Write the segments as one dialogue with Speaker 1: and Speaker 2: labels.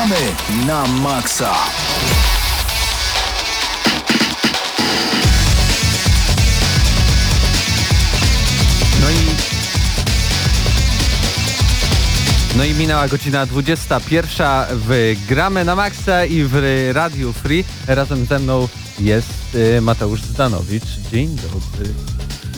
Speaker 1: Gramy na maksa.
Speaker 2: No i... No i minęła godzina 21 w Gramy na Maxa i w Radiu Free. Razem ze mną jest y, Mateusz Zdanowicz. Dzień dobry.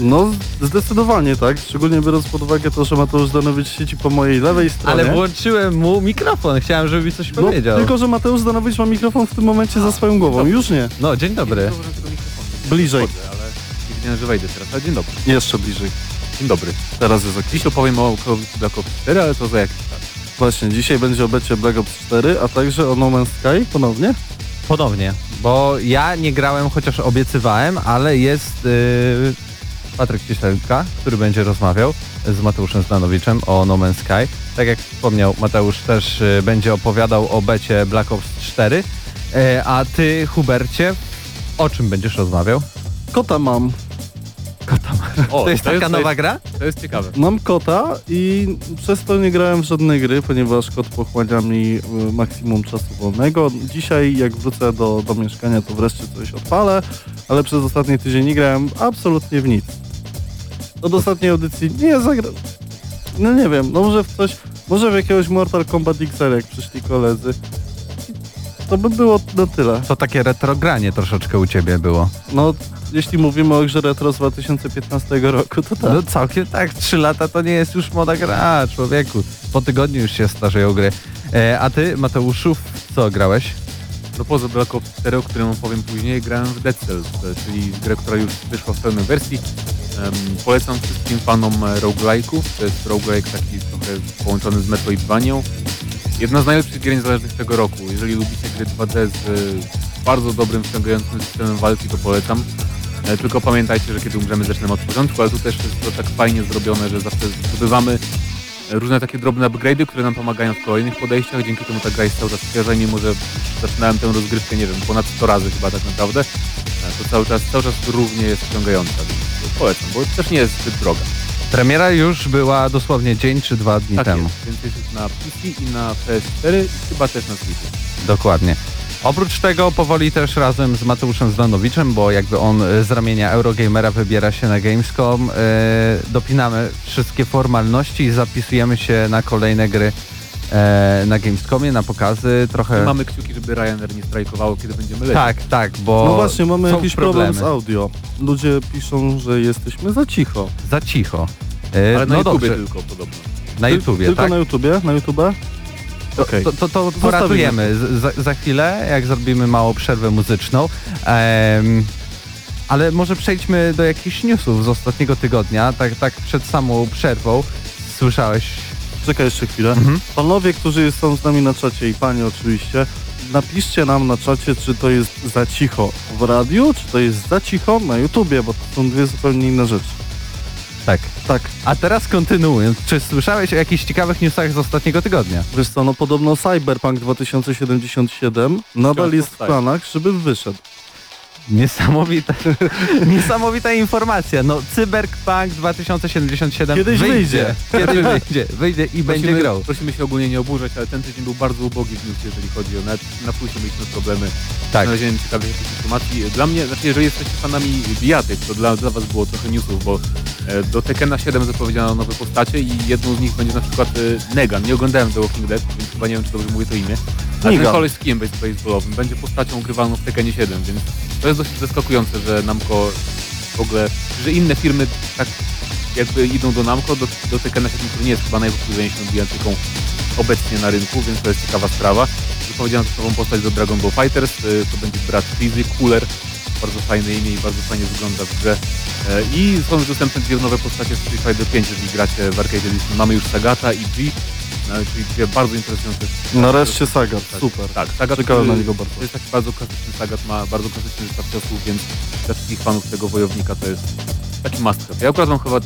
Speaker 3: No, zdecydowanie tak, szczególnie biorąc pod uwagę to, że Mateusz Danowicz siedzi po mojej lewej stronie.
Speaker 2: Ale włączyłem mu mikrofon, chciałem, żeby mi coś
Speaker 3: no,
Speaker 2: powiedział.
Speaker 3: tylko, że Mateusz Danowicz ma mikrofon w tym momencie za swoją głową, już nie.
Speaker 2: No, dzień dobry.
Speaker 3: Bliżej,
Speaker 4: ale nie wiedziałem, że wejdę teraz. Ale dzień dobry.
Speaker 3: jeszcze bliżej.
Speaker 4: Dzień dobry.
Speaker 3: Teraz jest ok.
Speaker 4: Dziś opowiem o Call of Duty Black Ops 4, ale to za jakiś czas.
Speaker 3: Właśnie, dzisiaj będzie o becie Black Ops 4, a także o No Man's Sky ponownie.
Speaker 2: Ponownie, bo ja nie grałem, chociaż obiecywałem, ale jest yy, Patryk Cieślewka, który będzie rozmawiał z Mateuszem Zdanowiczem o No Man's Sky. Tak jak wspomniał, Mateusz też yy, będzie opowiadał o becie Black Ops 4. Yy, a ty, Hubercie, o czym będziesz rozmawiał?
Speaker 3: Kota mam.
Speaker 2: Kota masz.
Speaker 4: O,
Speaker 2: To jest taka nowa gra?
Speaker 4: To jest ciekawe.
Speaker 3: Mam kota i przez to nie grałem w żadne gry, ponieważ kot pochłania mi y, maksimum czasu wolnego. Dzisiaj jak wrócę do, do mieszkania, to wreszcie coś odpalę, ale przez ostatni tydzień nie grałem absolutnie w nic. Od ostatniej audycji nie zagrałem. No nie wiem, no może w coś, może w jakiegoś Mortal Kombat XL, jak przyszli koledzy. To by było na tyle.
Speaker 2: To takie retrogranie troszeczkę u ciebie było.
Speaker 3: No, jeśli mówimy o grze retro z 2015 roku, to tak.
Speaker 2: No całkiem tak, trzy lata to nie jest już moda gra, człowieku. Po tygodniu już się starzeją gry. E, a ty, Mateuszu, co grałeś?
Speaker 4: No poza Black Ops 4, o którym opowiem później, grałem w Dead Cells, e, czyli grę, która już wyszła w pełnej wersji. Em, polecam wszystkim fanom roguelike'ów. To jest roguelike taki trochę połączony z Metroidvanią. Jedna z najlepszych gier niezależnych tego roku. Jeżeli lubicie gry 2D z e, bardzo dobrym, wciągającym systemem walki, to polecam. E, Tylko pamiętajcie, że kiedy umrzemy, zaczynamy od początku, ale tu też jest to tak fajnie zrobione, że zawsze zdobywamy różne takie drobne upgrade'y, które nam pomagają w kolejnych podejściach. Dzięki temu ta gra jest cały czas świeża mimo, że zaczynałem tę rozgrywkę, nie wiem, ponad 100 razy chyba tak naprawdę, e, to cały czas, cały czas równie jest wciągająca. Więc polecam, bo też nie jest zbyt droga.
Speaker 2: Premiera już była dosłownie dzień czy dwa dni
Speaker 4: Tak
Speaker 2: temu.
Speaker 4: jest, więc jest na PC i na PS4 i chyba też na Switchu.
Speaker 2: Dokładnie. Oprócz tego powoli też razem z Mateuszem Zdanowiczem, bo jakby on e, z ramienia Eurogamera wybiera się na Gamescom, e, dopinamy wszystkie formalności i zapisujemy się na kolejne gry e, na Gamescomie, na pokazy, trochę...
Speaker 4: I mamy kciuki, żeby Ryanair nie strajkowało, kiedy będziemy lecieć.
Speaker 2: Tak, tak, bo
Speaker 3: No właśnie, mamy
Speaker 2: są
Speaker 3: jakiś
Speaker 2: problemy.
Speaker 3: problem z audio. Ludzie piszą, że jesteśmy za cicho.
Speaker 2: Za cicho. E,
Speaker 4: Ale na
Speaker 2: no
Speaker 4: YouTubie
Speaker 2: dobrze,
Speaker 4: tylko podobno.
Speaker 2: na
Speaker 3: Tyl-
Speaker 2: YouTubie,
Speaker 3: Tylko
Speaker 2: tak?
Speaker 3: na YouTubie? Na YouTubie? Okej.
Speaker 2: To, to, to poratujemy za, za chwilę, jak zrobimy małą przerwę muzyczną. Em, ale może przejdźmy do jakichś newsów z ostatniego tygodnia, tak, tak przed samą przerwą. Słyszałeś?
Speaker 3: Czekaj jeszcze chwilę.
Speaker 2: Mhm.
Speaker 3: Panowie, którzy są z nami na czacie i panie oczywiście, napiszcie nam na czacie, czy to jest za cicho w radiu, czy to jest za cicho na YouTubie, bo to są dwie zupełnie inne rzeczy.
Speaker 2: Tak.
Speaker 3: Tak,
Speaker 2: A teraz kontynuując, czy słyszałeś o jakichś ciekawych newsach z ostatniego tygodnia?
Speaker 3: wiesz co, no podobno Cyberpunk 2077 nadal jest w
Speaker 4: powstaje.
Speaker 3: planach, żeby wyszedł.
Speaker 2: Niesamowita, niesamowita informacja. No, Cyberpunk 2077
Speaker 3: Kiedyś wyjdzie.
Speaker 2: Kiedyś wyjdzie. Wyjdzie i będzie grał.
Speaker 4: prosimy się ogólnie nie oburzać, ale ten tydzień był bardzo ubogi w news, jeżeli chodzi o net. Na plusie mieliśmy problemy
Speaker 2: Tak.
Speaker 4: znalezieniem ciekawych jakichś informacji. Dla mnie, znaczy jeżeli jesteście fanami bijatyk, to dla, dla was było trochę newsów, bo do Tekena 7 zapowiedziano nowe postacie i jedną z nich będzie na przykład e, Negan. Nie oglądałem The Walking Dead, więc chyba nie wiem, czy dobrze mówię to imię. Ale ten koleś z kijem baseballowym będzie postacią grywalną w Tekenie 7, więc to jest dosyć zaskakujące, że Namco w ogóle, że inne firmy tak jakby idą do Namco, do, do Tekena 7, który nie jest chyba najpopularniejszą bijatyką obecnie na rynku, więc to jest ciekawa sprawa. Wypowiedziano też nową postać do Dragon Ball Fighters, y, to będzie brat Freezy, Cooler, bardzo fajne imię i bardzo fajnie wygląda w grze. E, I są już dostępne dwie nowe postacie z Street Fighter 5, jeżeli gracie w Arcade Edition. Mamy już Sagata i G, no, czyli dwie bardzo interesujące
Speaker 3: Nareszcie Saga,
Speaker 4: tak,
Speaker 3: super.
Speaker 4: Tak, Sagat,
Speaker 3: Czekałem na
Speaker 4: który-
Speaker 3: niego bardzo.
Speaker 4: To jest taki bardzo klasyczny Sagat, ma bardzo klasyczny zestaw ciosów, więc dla wszystkich fanów tego wojownika to jest taki must have. Ja akurat mam chyba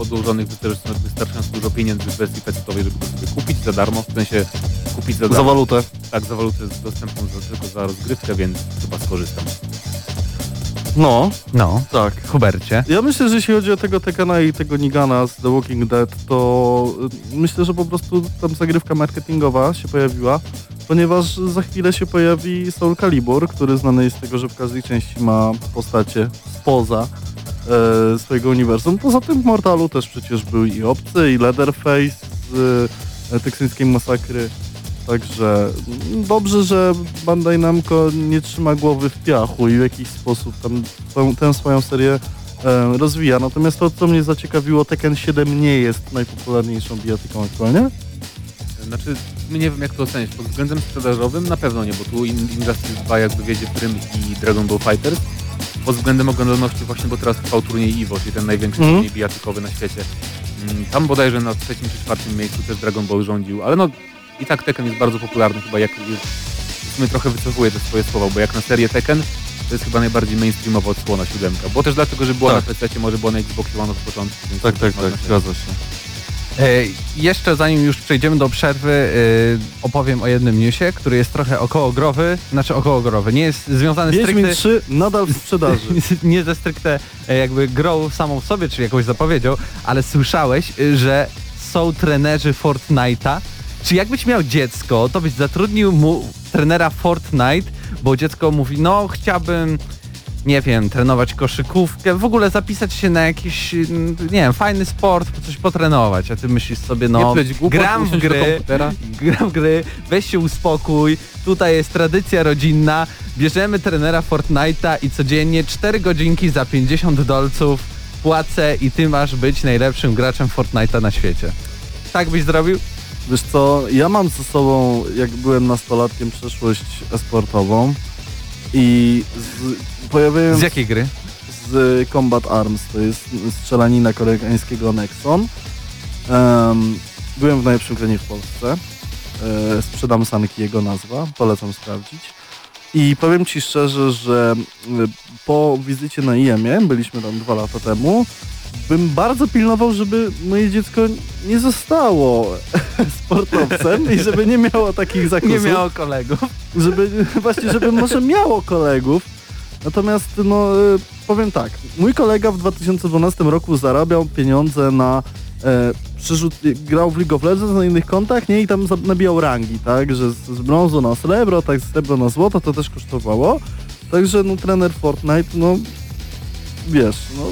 Speaker 4: odłożonych wystarczająco, wystarczająco dużo pieniędzy w wersji pecetowej, żeby go sobie kupić za darmo, w sensie kupić za
Speaker 3: Za
Speaker 4: darmo.
Speaker 3: walutę.
Speaker 4: Tak, za walutę dostępną za, tylko za rozgrywkę, więc chyba skorzystam.
Speaker 3: No,
Speaker 2: No,
Speaker 3: tak.
Speaker 2: Hubercie.
Speaker 3: Ja myślę, że jeśli chodzi o tego Tekana i tego Nigana z The Walking Dead, to y, myślę, że po prostu tam zagrywka marketingowa się pojawiła, ponieważ za chwilę się pojawi Soul Calibur, który znany jest z tego, że w każdej części ma postacie spoza e, swojego uniwersum. Poza tym w Mortalu też przecież był i Obcy, i Leatherface z e, teksańskiej masakry. Także mm, dobrze, że Bandai Namco nie trzyma głowy w piachu i w jakiś sposób tam tą, tę swoją serię e, rozwija. Natomiast to, co mnie zaciekawiło, Tekken 7 nie jest najpopularniejszą bijatyką aktualnie.
Speaker 4: Znaczy, nie wiem jak to ocenić. Pod względem sprzedażowym na pewno nie, bo tu In- Injustice 2 jakby wiedzie prym i Dragon Ball Fighters. Pod względem oglądalności właśnie, bo teraz trwał turniej EVO, czyli ten największy
Speaker 3: Mhm.
Speaker 4: turniej bijatykowy na świecie. Mm, Tam bodajże na trzecim czy czwartym miejscu też Dragon Ball rządził, ale no i tak Tekken jest bardzo popularny, chyba jak już w sumie trochę wycofuję te swoje słowa, bo jak na serię Tekken to jest chyba najbardziej mainstreamowa odsłona siódemka, bo też dlatego, że była
Speaker 3: Tak.
Speaker 4: na PC, może była na Xboxie One od początku. Więc
Speaker 3: Tak, tak, tak, zgadza się.
Speaker 2: E, jeszcze zanim już przejdziemy do przerwy, e, opowiem o jednym newsie, który jest trochę okołogrowy, znaczy okołogrowy, nie jest związany
Speaker 3: Wiedźmin
Speaker 2: stricte...
Speaker 3: 3 nadal w sprzedaży.
Speaker 2: nie ze stricte e, jakby grą samą w sobie, czy jakąś zapowiedzią, ale słyszałeś, że są trenerzy Fortnite'a. Czy jakbyś miał dziecko, to byś zatrudnił mu trenera Fortnite, bo dziecko mówi, no chciałbym, nie wiem, trenować koszykówkę, w ogóle zapisać się na jakiś, mm, nie wiem, fajny sport, coś potrenować, a ty myślisz sobie, no,
Speaker 4: Nie głupot,
Speaker 2: gram w gry, gram w gry, weź się uspokój, tutaj jest tradycja rodzinna, bierzemy trenera Fortnite'a i codziennie 4 godzinki za 50 dolców płacę i ty masz być najlepszym graczem Fortnite'a na świecie. Tak byś zrobił?
Speaker 3: Wiesz co, ja mam ze sobą, jak byłem nastolatkiem, przeszłość esportową i z, pojawiłem
Speaker 2: Z jakiej gry?
Speaker 3: z Combat Arms, to jest strzelanina koreańskiego Nexon. Em, byłem w najlepszym granie w Polsce. E, sprzedam sanki jego nazwa, polecam sprawdzić. I powiem Ci szczerze, że e, po wizycie na IEM-ie, byliśmy tam dwa lata temu, bym bardzo pilnował, żeby moje dziecko nie zostało sportowcem i żeby nie miało takich zakusów
Speaker 2: Nie miało kolegów.
Speaker 3: żeby właśnie, żeby może miało kolegów. Natomiast no y, powiem tak, mój kolega w 2012 roku zarabiał pieniądze na e, przyrzut, grał w League of Legends na innych kontach, nie i tam nabijał rangi, tak, że z, z brązu na srebro, tak z srebro na złoto to też kosztowało. Także no trener Fortnite, no wiesz, no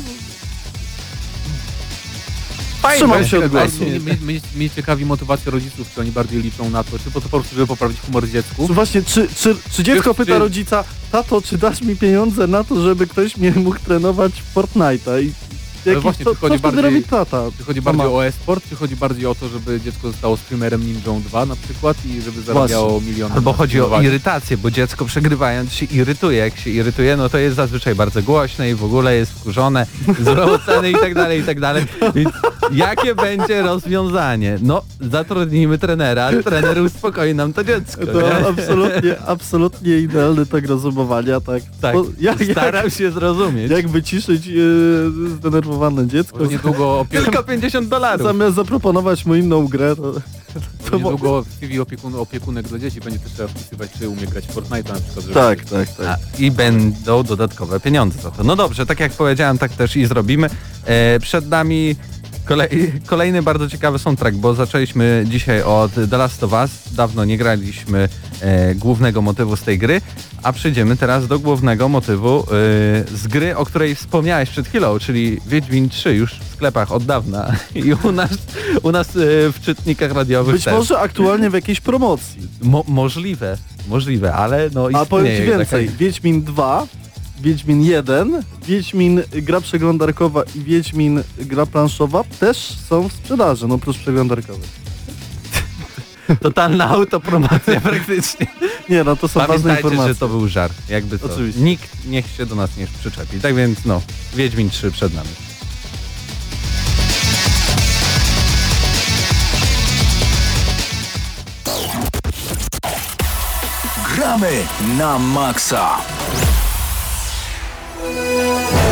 Speaker 3: Trzymam się od głosu.
Speaker 4: mnie, mnie, mnie, ciekawi motywacja rodziców, czy oni bardziej liczą na to, czy po, to po prostu, żeby poprawić humor dziecku.
Speaker 3: Czy właśnie, czy, czy, czy dziecko
Speaker 4: Czy-
Speaker 3: pyta
Speaker 4: czy-
Speaker 3: rodzica, tato, czy dasz mi pieniądze na to, żeby ktoś mnie mógł trenować w Fortnite'a? I jaki,
Speaker 4: właśnie,
Speaker 3: co,
Speaker 4: czy chodzi bardziej-
Speaker 3: robi tata?
Speaker 4: Czy chodzi bardziej
Speaker 3: Mama.
Speaker 4: o e-sport, czy chodzi bardziej o to, żeby dziecko zostało streamerem Ninja 2 na przykład i żeby zarabiało miliony?
Speaker 2: Albo chodzi o irytację, bo dziecko przegrywając się irytuje. Jak się irytuje, no to jest zazwyczaj bardzo głośne i w ogóle jest wkurzone, złe ceny i tak dalej, i tak dalej. Więc jakie będzie rozwiązanie? No, zatrudnijmy trenera, trener uspokoi nam to dziecko. nie?
Speaker 3: To absolutnie, absolutnie idealny tak rozumowania, tak.
Speaker 2: Tak,
Speaker 3: Bo jak, jak,
Speaker 2: staram się zrozumieć.
Speaker 3: jak wyciszyć e, zdenerwowane dziecko,
Speaker 4: Może niedługo, opie...
Speaker 2: Tylko 50 dolarów.
Speaker 3: zamiast zaproponować mu inną grę, to...
Speaker 4: Może niedługo w CV opiekun, opiekunek dla dzieci będzie też trzeba wpisywać, czy umie grać w Fortnite na przykład. żeby-
Speaker 3: Tak, tak, tak.
Speaker 2: A, I będą dodatkowe pieniądze za to. No dobrze, tak jak powiedziałem, tak też i zrobimy. E, przed nami kolej, kolejny bardzo ciekawy soundtrack, bo zaczęliśmy dzisiaj od The Last of Us. Dawno nie graliśmy e, głównego motywu z tej gry, a przejdziemy teraz do głównego motywu e, z gry, o której wspomniałeś przed chwilą, czyli Wiedźmin 3 już w sklepach od dawna i u nas, u nas e, w czytnikach radiowych
Speaker 3: Być
Speaker 2: też.
Speaker 3: może aktualnie w jakiejś promocji.
Speaker 2: Mo możliwe, możliwe, ale no
Speaker 3: A powiem Ci więcej,
Speaker 2: taka-
Speaker 3: Wiedźmin 2, Wiedźmin 1, Wiedźmin gra przeglądarkowa i Wiedźmin gra planszowa też są w sprzedaży, no oprócz przeglądarkowej.
Speaker 2: Totalna autopromocja praktycznie.
Speaker 3: Nie, no to są ważne
Speaker 2: Pamiętajcie,
Speaker 3: informacje.
Speaker 2: że to był żart. Jakby co.
Speaker 3: Oczywiście.
Speaker 2: Nikt niech się do nas nie przyczepi. Tak więc no, Wiedźmin 3 przed nami.
Speaker 1: Gramy na maksa. Música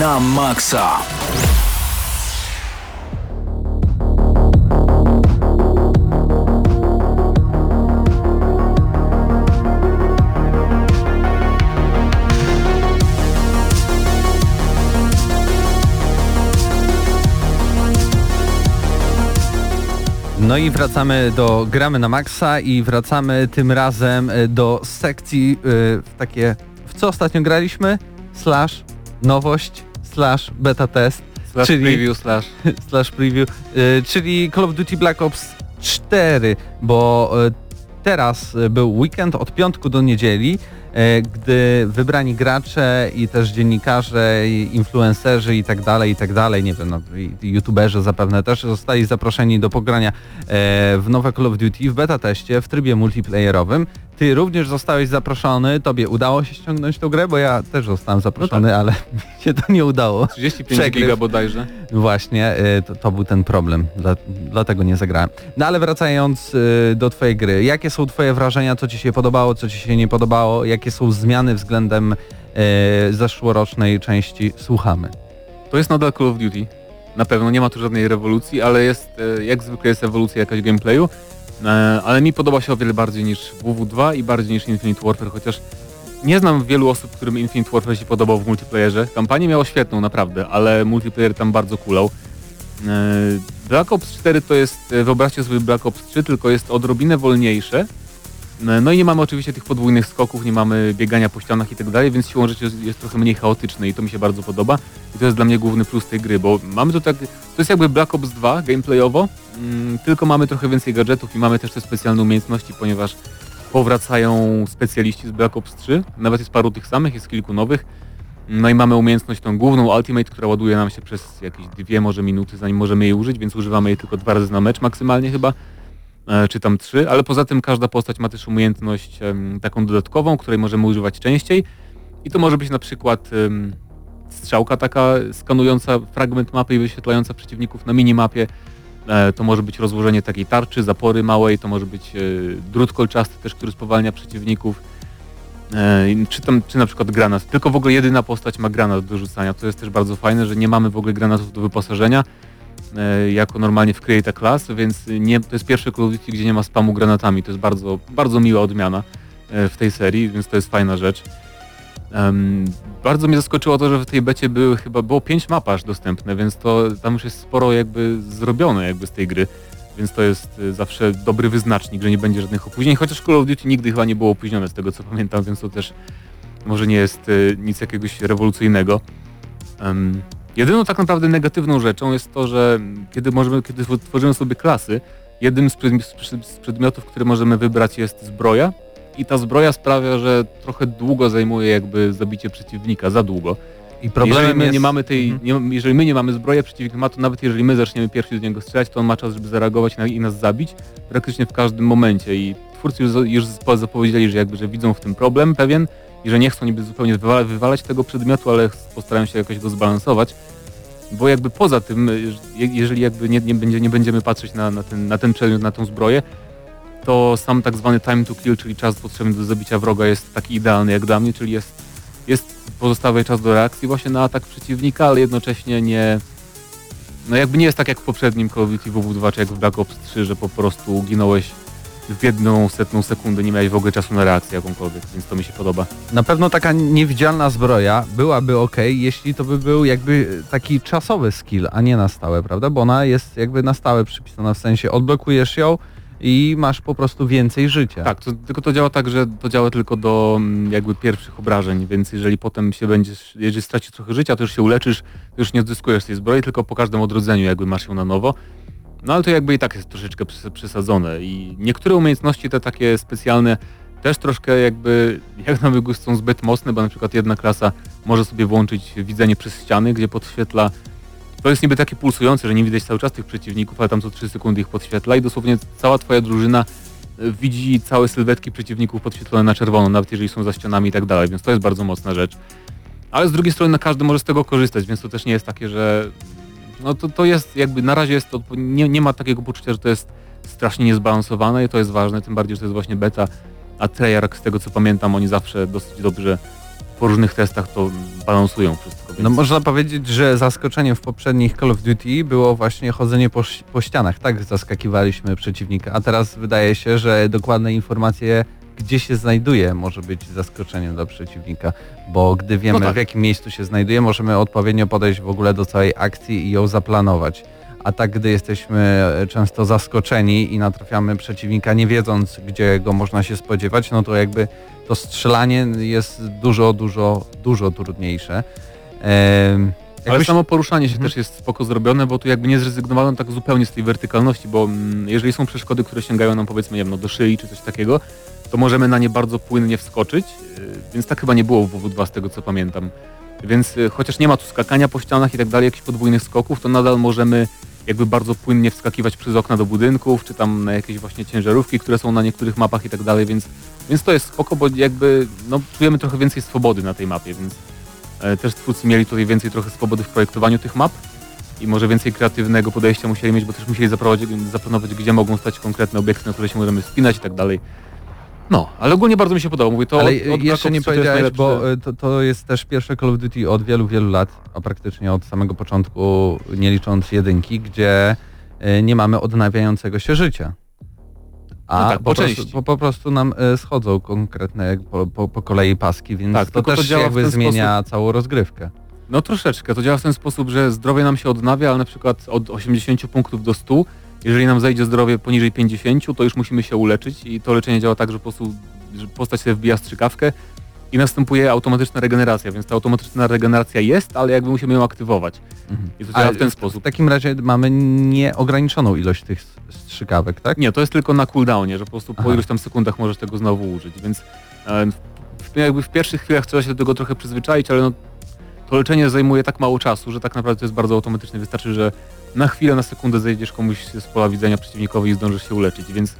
Speaker 1: na maksa.
Speaker 2: No i wracamy do Gramy na Maxa i wracamy tym razem e, do sekcji y, w takie, w co ostatnio graliśmy? Slash nowość, slash beta test,
Speaker 4: Slash
Speaker 2: Czyli-
Speaker 4: preview, slash...
Speaker 2: slash preview, y, czyli Call of Duty Black Ops 4, bo y, teraz był weekend od piątku do niedzieli, y, gdy wybrani gracze i też dziennikarze, i influencerzy i tak dalej, i tak dalej, nie wiem, no, i youtuberzy zapewne też zostali zaproszeni do pogrania w nowe Call of Duty w beta teście w trybie multiplayerowym. Ty również zostałeś zaproszony, tobie udało się ściągnąć tą grę, bo ja też zostałem zaproszony, ale mi się to nie udało.
Speaker 4: 35
Speaker 2: Przegryw.
Speaker 4: giga bodajże.
Speaker 2: Właśnie, y, to, to był ten problem, dla, dlatego nie zagrałem. No ale wracając y, do twojej gry, jakie są twoje wrażenia, co ci się podobało, co ci się nie podobało, jakie są zmiany względem y, zeszłorocznej części, słuchamy.
Speaker 4: To jest nadal Call of Duty. Na pewno nie ma tu żadnej rewolucji, ale jest, jak zwykle jest ewolucja jakaś gameplayu. E, Ale mi podoba się o wiele bardziej niż WW2 i bardziej niż Infinite Warfare, chociaż nie znam wielu osób, którym Infinite Warfare się podobał w multiplayerze. Kampanię miało świetną naprawdę, ale multiplayer tam bardzo kulał. E, Black Ops 4 to jest, e, wyobraźcie sobie Black Ops 3, tylko jest odrobinę wolniejsze. E, No i nie mamy oczywiście tych podwójnych skoków, nie mamy biegania po ścianach i tak dalej, więc siłą rzeczy jest, jest trochę mniej chaotyczny i to mi się bardzo podoba. I to jest dla mnie główny plus tej gry, bo mamy to tak, to jest jakby Black Ops 2 gameplayowo, mm, tylko mamy trochę więcej gadżetów i mamy też te specjalne umiejętności, ponieważ powracają specjaliści z Black Ops 3, nawet jest paru tych samych, jest kilku nowych. No i mamy umiejętność tą główną Ultimate, która ładuje nam się przez jakieś dwie może minuty, zanim możemy jej użyć, więc używamy jej tylko dwa razy na mecz maksymalnie chyba, czy tam trzy, ale poza tym każda postać ma też umiejętność taką dodatkową, której możemy używać częściej i to może być na przykład strzałka taka skanująca fragment mapy i wyświetlająca przeciwników na minimapie. E, To może być rozłożenie takiej tarczy, zapory małej, to może być e, drut kolczasty też, który spowalnia przeciwników. E, Czy, tam, czy na przykład granat. Tylko w ogóle jedyna postać ma granat do rzucania. To jest też bardzo fajne, że nie mamy w ogóle granatów do wyposażenia e, jako normalnie w Create a Class, więc nie, to jest pierwszy Call of Duty, gdzie nie ma spamu granatami. To jest bardzo, bardzo miła odmiana e, w tej serii, więc to jest fajna rzecz. Em, bardzo mnie zaskoczyło to, że w tej becie były chyba było 5 map aż dostępne, więc to tam już jest sporo jakby zrobione jakby z tej gry. Więc to jest y, zawsze dobry wyznacznik, że nie będzie żadnych opóźnień, chociaż Call of Duty nigdy chyba nie było opóźnione z tego co pamiętam, więc to też może nie jest nic jakiegoś rewolucyjnego. Em, jedyną tak naprawdę negatywną rzeczą jest to, że kiedy możemy, kiedy tworzymy sobie klasy, jednym z, przedmiotów, które możemy wybrać jest zbroja i ta zbroja sprawia, że trochę długo zajmuje jakby zabicie przeciwnika, za długo.
Speaker 2: I problemem
Speaker 4: jeżeli my
Speaker 2: jest...
Speaker 4: nie mamy tej,
Speaker 2: Mhm.
Speaker 4: nie, jeżeli my nie mamy zbroi, przeciwnik ma, to nawet jeżeli my zaczniemy pierwsi do niego strzelać, to on ma czas, żeby zareagować na, i nas zabić praktycznie w każdym momencie i twórcy już, już zapowiedzieli, że jakby, że widzą w tym problem pewien i że nie chcą niby zupełnie wywala, wywalać tego przedmiotu, ale postarają się jakoś go zbalansować. Bo jakby poza tym, je- jeżeli jakby nie, nie, będzie, nie będziemy patrzeć na, na, ten, na ten przedmiot, na tą zbroję, to sam tak zwany time to kill, czyli czas potrzebny do zabicia wroga jest taki idealny jak dla mnie, czyli jest, jest pozostały czas do reakcji właśnie na atak przeciwnika, ale jednocześnie nie... No jakby nie jest tak jak w poprzednim Call of Duty WW2 czy jak w Black Ops 3, że po prostu ginąłeś w jedną setną sekundę, nie miałeś w ogóle czasu na reakcję jakąkolwiek, więc to mi się podoba.
Speaker 2: Na pewno taka niewidzialna zbroja byłaby ok, jeśli to by był jakby taki czasowy skill, a nie na stałe, prawda? Bo ona jest jakby na stałe przypisana, w sensie odblokujesz ją i masz po prostu więcej życia.
Speaker 4: Tak, to, tylko to działa tak, że to działa tylko do mm, jakby pierwszych obrażeń, więc jeżeli potem się będziesz, jeżeli stracisz trochę życia, to już się uleczysz, już nie odzyskujesz tej zbroi, tylko po każdym odrodzeniu jakby masz ją na nowo. No ale to jakby i tak jest troszeczkę przes- przesadzone i niektóre umiejętności te takie specjalne też troszkę jakby jak na wygód są zbyt mocne, bo na przykład jedna klasa może sobie włączyć widzenie przez ściany, gdzie podświetla to jest niby takie pulsujące, że nie widać cały czas tych przeciwników, ale tam co 3 sekundy ich podświetla i dosłownie cała twoja drużyna e, widzi całe sylwetki przeciwników podświetlone na czerwono, nawet jeżeli są za ścianami i tak dalej, więc to jest bardzo mocna rzecz. Ale z drugiej strony no, każdy może z tego korzystać, więc to też nie jest takie, że no to, to jest jakby na razie jest to, nie, nie ma takiego poczucia, że to jest strasznie niezbalansowane i to jest ważne, tym bardziej, że to jest właśnie beta, a Treyarch z tego co pamiętam oni zawsze dosyć dobrze po różnych testach to balansują wszystko. Więc...
Speaker 2: No można powiedzieć, że zaskoczeniem w poprzednich Call of Duty było właśnie chodzenie po, po ścianach. Tak zaskakiwaliśmy przeciwnika, a teraz wydaje się, że dokładne informacje gdzie się znajduje może być zaskoczeniem dla przeciwnika, bo gdy wiemy
Speaker 4: No tak.
Speaker 2: w jakim miejscu się znajduje, możemy odpowiednio podejść w ogóle do całej akcji i ją zaplanować. A tak gdy jesteśmy e, często zaskoczeni i natrafiamy przeciwnika nie wiedząc gdzie go można się spodziewać, no to jakby to strzelanie jest dużo, dużo, dużo trudniejsze. Ehm,
Speaker 4: Ale
Speaker 2: jakbyś-
Speaker 4: samo poruszanie się
Speaker 2: Mhm.
Speaker 4: też jest spoko zrobione, bo tu jakby nie zrezygnowano tak zupełnie z tej wertykalności, bo mm, jeżeli są przeszkody, które sięgają nam powiedzmy nie wiem, no, do szyi czy coś takiego, to możemy na nie bardzo płynnie wskoczyć, yy, więc tak chyba nie było w WW2 z tego co pamiętam. Więc yy, chociaż nie ma tu skakania po ścianach i tak dalej, jakichś podwójnych skoków, to nadal możemy jakby bardzo płynnie wskakiwać przez okna do budynków, czy tam na jakieś właśnie ciężarówki, które są na niektórych mapach i tak dalej, więc, więc to jest spoko, bo jakby no, czujemy trochę więcej swobody na tej mapie, więc E, Też twórcy mieli tutaj więcej trochę swobody w projektowaniu tych map i może więcej kreatywnego podejścia musieli mieć, bo też musieli zaplanować, gdzie mogą stać konkretne obiekty, na które się możemy wspinać i tak dalej. No, ale ogólnie bardzo mi się podoba. Mówię to
Speaker 2: Ale
Speaker 4: od, od
Speaker 2: jeszcze nie
Speaker 4: 3 to jest
Speaker 2: powiedziałeś,
Speaker 4: najlepsze.
Speaker 2: bo e, to, to jest też pierwsze Call of Duty od wielu, wielu lat, a praktycznie od samego początku, nie licząc jedynki, gdzie e, nie mamy odnawiającego się życia. A
Speaker 4: No tak,
Speaker 2: po,
Speaker 4: po
Speaker 2: prostu, po, po prostu nam e, schodzą konkretne po, po, kolei paski, więc
Speaker 4: Tak,
Speaker 2: to
Speaker 4: tylko to
Speaker 2: też
Speaker 4: działa
Speaker 2: jakby zmienia całą rozgrywkę.
Speaker 4: No troszeczkę. To działa w ten sposób, że zdrowie nam się odnawia, ale na przykład od 80 punktów do 100, jeżeli nam zejdzie zdrowie poniżej 50, to już musimy się uleczyć i to leczenie działa tak, że po prostu że postać sobie wbija strzykawkę i następuje automatyczna regeneracja, więc ta automatyczna regeneracja jest, ale jakby musimy ją aktywować.
Speaker 2: Mhm.
Speaker 4: I to działa w ten
Speaker 2: W
Speaker 4: sposób.
Speaker 2: takim razie mamy nieograniczoną ilość tych strzykawek, tak?
Speaker 4: Nie, to jest tylko na cooldownie, że po prostu po
Speaker 2: Aha.
Speaker 4: iluś tam sekundach możesz tego znowu użyć, więc w, jakby w pierwszych chwilach trzeba się do tego trochę przyzwyczaić, ale no, to leczenie zajmuje tak mało czasu, że tak naprawdę to jest bardzo automatyczne. Wystarczy, że na chwilę, na sekundę zejdziesz komuś z pola widzenia przeciwnikowi i zdążysz się uleczyć, więc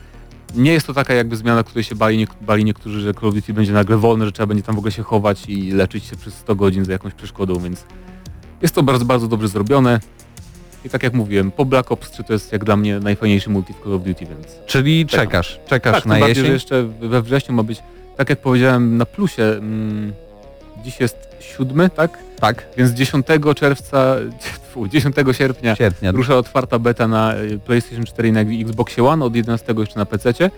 Speaker 4: nie jest to taka jakby zmiana, której się bali, niek- bali niektórzy, że Call of Duty będzie nagle wolne, że trzeba będzie tam w ogóle się chować i leczyć się przez 100 godzin za jakąś przeszkodą, więc jest to bardzo, bardzo dobrze zrobione. I tak jak mówiłem, po Black Ops 3 to jest jak dla mnie najfajniejszy multi w Call of Duty, więc
Speaker 2: Czyli
Speaker 4: Czekam.
Speaker 2: czekasz, czekasz
Speaker 4: tak,
Speaker 2: na
Speaker 4: bardziej,
Speaker 2: jesień?
Speaker 4: jeszcze we wrześniu ma być, tak jak powiedziałem na plusie, mm, dziś jest siódmy, tak?
Speaker 2: Tak,
Speaker 4: Więc 10 czerwca, fu, 10 sierpnia
Speaker 2: sierpnia.
Speaker 4: rusza otwarta beta na y, PlayStation 4 i na Xboxie One, od 11 jeszcze na PC,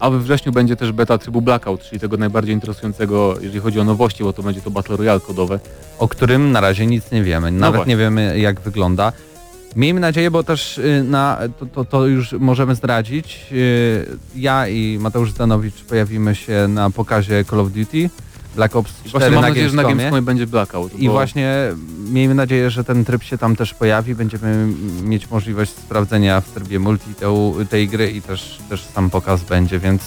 Speaker 4: a we wrześniu będzie też beta trybu Blackout, czyli tego najbardziej interesującego, jeżeli chodzi o nowości, bo to będzie to Battle Royale kodowe.
Speaker 2: o którym na razie nic nie wiemy. Nawet
Speaker 4: właśnie.
Speaker 2: nie wiemy jak wygląda. Miejmy nadzieję, bo też y, na, to, to, to już możemy zdradzić. y, Ja i Mateusz Zdanowicz pojawimy się na pokazie Call of Duty Black Ops
Speaker 4: I
Speaker 2: 4
Speaker 4: właśnie mam
Speaker 2: na
Speaker 4: nadzieję, że na
Speaker 2: Gamescomie.
Speaker 4: Będzie Blackout.
Speaker 2: I
Speaker 4: bo-
Speaker 2: właśnie miejmy nadzieję, że ten tryb się tam też pojawi. Będziemy mieć możliwość sprawdzenia w trybie multi tej gry i też, też sam pokaz będzie, więc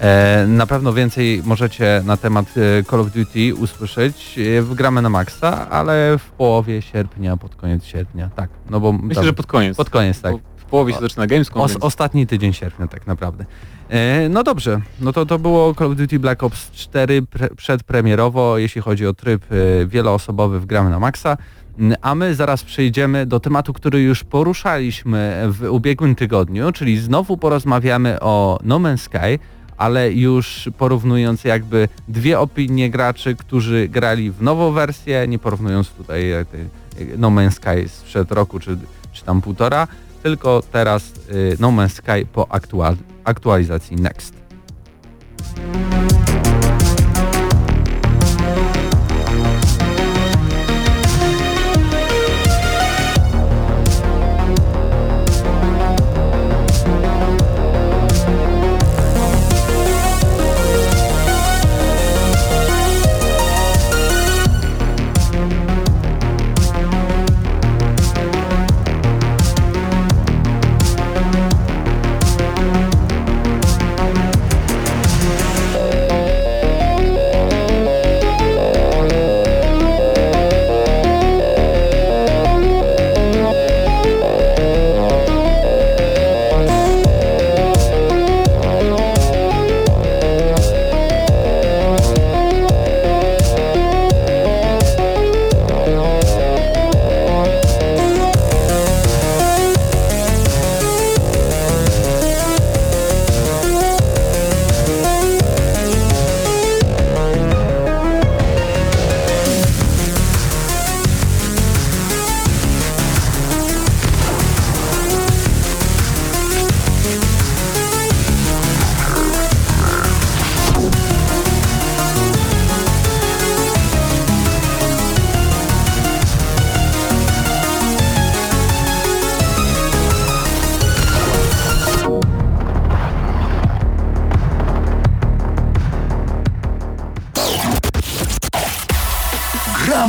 Speaker 2: e, na pewno więcej możecie na temat e, Call of Duty usłyszeć e, w Gramy na Maxa, ale w połowie sierpnia, pod koniec sierpnia, tak. No bo
Speaker 4: Myślę,
Speaker 2: tam,
Speaker 4: że pod koniec.
Speaker 2: pod koniec, tak.
Speaker 4: Bo W połowie się
Speaker 2: O-
Speaker 4: zaczyna Gamescom,
Speaker 2: Os,
Speaker 4: więc...
Speaker 2: ostatni tydzień sierpnia tak naprawdę. E, no dobrze, no to to było Call of Duty Black Ops 4 pre, przedpremierowo, jeśli chodzi o tryb e, wieloosobowy w Gramy na Maxa. Mm, A my zaraz przejdziemy do tematu, który już poruszaliśmy w ubiegłym tygodniu, czyli znowu porozmawiamy o No Man's Sky, ale już porównując jakby dwie opinie graczy, którzy grali w nową wersję, nie porównując tutaj e, No Man's Sky sprzed roku czy, czy tam półtora, tylko teraz No Man's Sky po aktual, aktualizacji Next.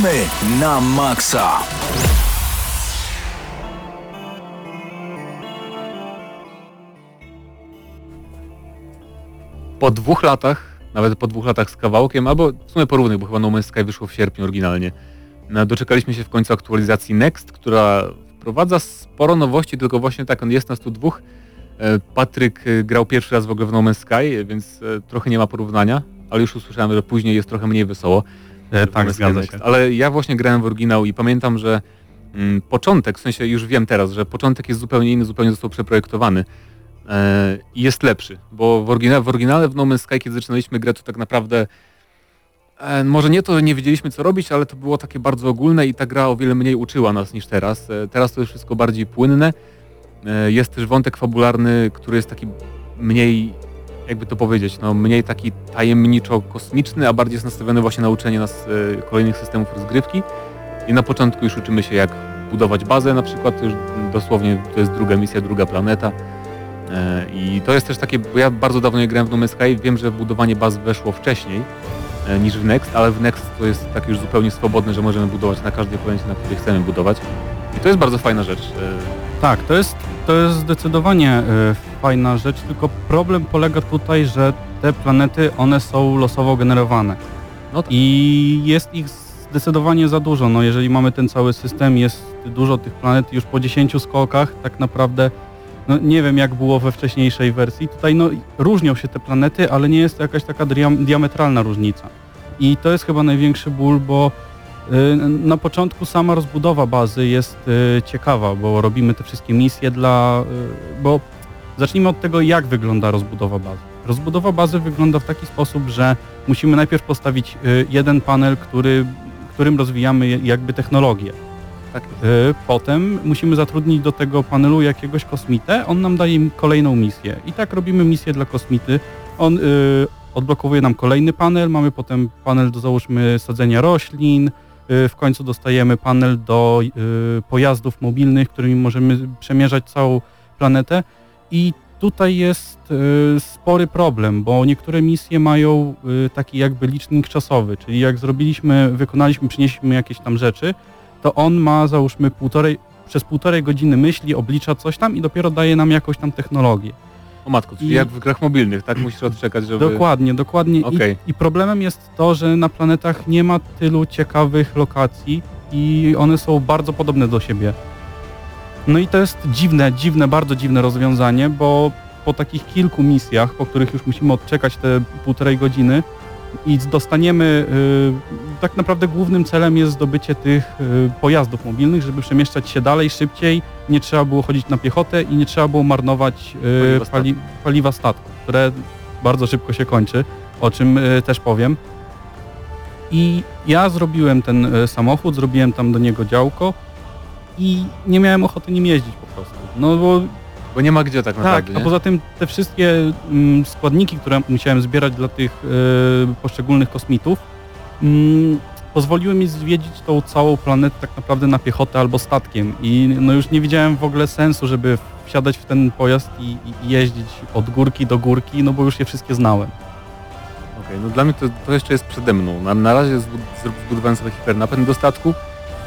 Speaker 1: Gramy na maksa.
Speaker 4: Po dwóch latach, nawet po dwóch latach z kawałkiem, albo w sumie porównych, bo chyba No Man's Sky wyszło w sierpniu oryginalnie, doczekaliśmy się w końcu aktualizacji Next, która wprowadza sporo nowości, tylko właśnie tak, on jest tu dwóch. E, Patryk e, grał pierwszy raz w ogóle w No Man's Sky, więc e, trochę nie ma porównania, ale już usłyszałem, że później jest trochę mniej wesoło.
Speaker 5: E, tak, zgadza się.
Speaker 4: Ale ja właśnie grałem w oryginał i pamiętam, że mm, początek, w sensie już wiem teraz, że początek jest zupełnie inny, zupełnie został przeprojektowany e, i jest lepszy, bo w, oryginale, w oryginale w No Man's Sky, kiedy zaczynaliśmy grę, to tak naprawdę e, może nie to, że nie wiedzieliśmy co robić, ale to było takie bardzo ogólne i ta gra o wiele mniej uczyła nas niż teraz. E, teraz to jest wszystko bardziej płynne. E, jest też wątek fabularny, który jest taki mniej, jakby to powiedzieć, no mniej taki tajemniczo-kosmiczny, a bardziej jest nastawiony właśnie na uczenie nas e, kolejnych systemów rozgrywki. I na początku już uczymy się jak budować bazę na przykład, to już dosłownie to jest druga misja, druga planeta. E, I to jest też takie, bo ja bardzo dawno nie grałem w No Man's Sky, wiem, że budowanie baz weszło wcześniej e, niż w Next, ale w Next to jest tak już zupełnie swobodne, że możemy budować na każdej planecie, na której chcemy budować. I to jest bardzo fajna rzecz. E,
Speaker 5: Tak, to jest, to jest zdecydowanie y, fajna rzecz, tylko problem polega tutaj, że te planety, one są losowo generowane.
Speaker 4: No tak.
Speaker 5: I jest ich zdecydowanie za dużo. No jeżeli mamy ten cały system, jest dużo tych planet już po 10 skokach, tak naprawdę no nie wiem jak było we wcześniejszej wersji. Tutaj no różnią się te planety, ale nie jest to jakaś taka diam- diametralna różnica. I to jest chyba największy ból, bo na początku sama rozbudowa bazy jest y, ciekawa, bo robimy te wszystkie misje dla... y, bo zacznijmy od tego, jak wygląda rozbudowa bazy. Rozbudowa bazy wygląda w taki sposób, że musimy najpierw postawić y, jeden panel, który, którym rozwijamy jakby technologię.
Speaker 4: tak,
Speaker 5: Y, Potem musimy zatrudnić do tego panelu jakiegoś kosmitę, on nam daje kolejną misję. I tak robimy misję dla kosmity. On y, odblokowuje nam kolejny panel, mamy potem panel do załóżmy sadzenia roślin, y, w końcu dostajemy panel do y, pojazdów mobilnych, którymi możemy przemierzać całą planetę. I tutaj jest y, spory problem, bo niektóre misje mają y, taki jakby licznik czasowy, czyli jak zrobiliśmy, wykonaliśmy, przynieśliśmy jakieś tam rzeczy, to on ma załóżmy półtorej, przez półtorej godziny myśli, oblicza coś tam i dopiero daje nam jakąś tam technologię.
Speaker 4: O matko, czyli
Speaker 5: I-
Speaker 4: jak w grach mobilnych, tak musisz odczekać, żeby...
Speaker 5: Dokładnie, dokładnie.
Speaker 4: Okej.
Speaker 5: I, I problemem jest to, że na planetach nie ma tylu ciekawych lokacji i one są bardzo podobne do siebie. No i to jest dziwne, dziwne, bardzo dziwne rozwiązanie, bo po takich kilku misjach, po których już musimy odczekać te półtorej godziny i dostaniemy, y, tak naprawdę głównym celem jest zdobycie tych y, pojazdów mobilnych, żeby przemieszczać się dalej, szybciej, nie trzeba było chodzić na piechotę i nie trzeba było marnować y,
Speaker 4: Paliwa
Speaker 5: pali, paliwa statku, które bardzo szybko się kończy, o czym też powiem. I ja zrobiłem ten samochód, zrobiłem tam do niego działko i nie miałem ochoty nim jeździć po prostu. No bo
Speaker 4: Bo nie ma gdzie tak
Speaker 5: tak,
Speaker 4: naprawdę,
Speaker 5: a
Speaker 4: nie?
Speaker 5: poza tym te wszystkie mm, składniki, które musiałem zbierać dla tych y, poszczególnych kosmitów, mm, pozwoliły mi zwiedzić tą całą planetę tak naprawdę na piechotę albo statkiem i no już nie widziałem w ogóle sensu, żeby wsiadać w ten pojazd i, i jeździć od górki do górki, no bo już je wszystkie znałem.
Speaker 4: Okej, no dla mnie to, to jeszcze jest przede mną. Na, na razie zbudowałem sobie hipernapęd do statku,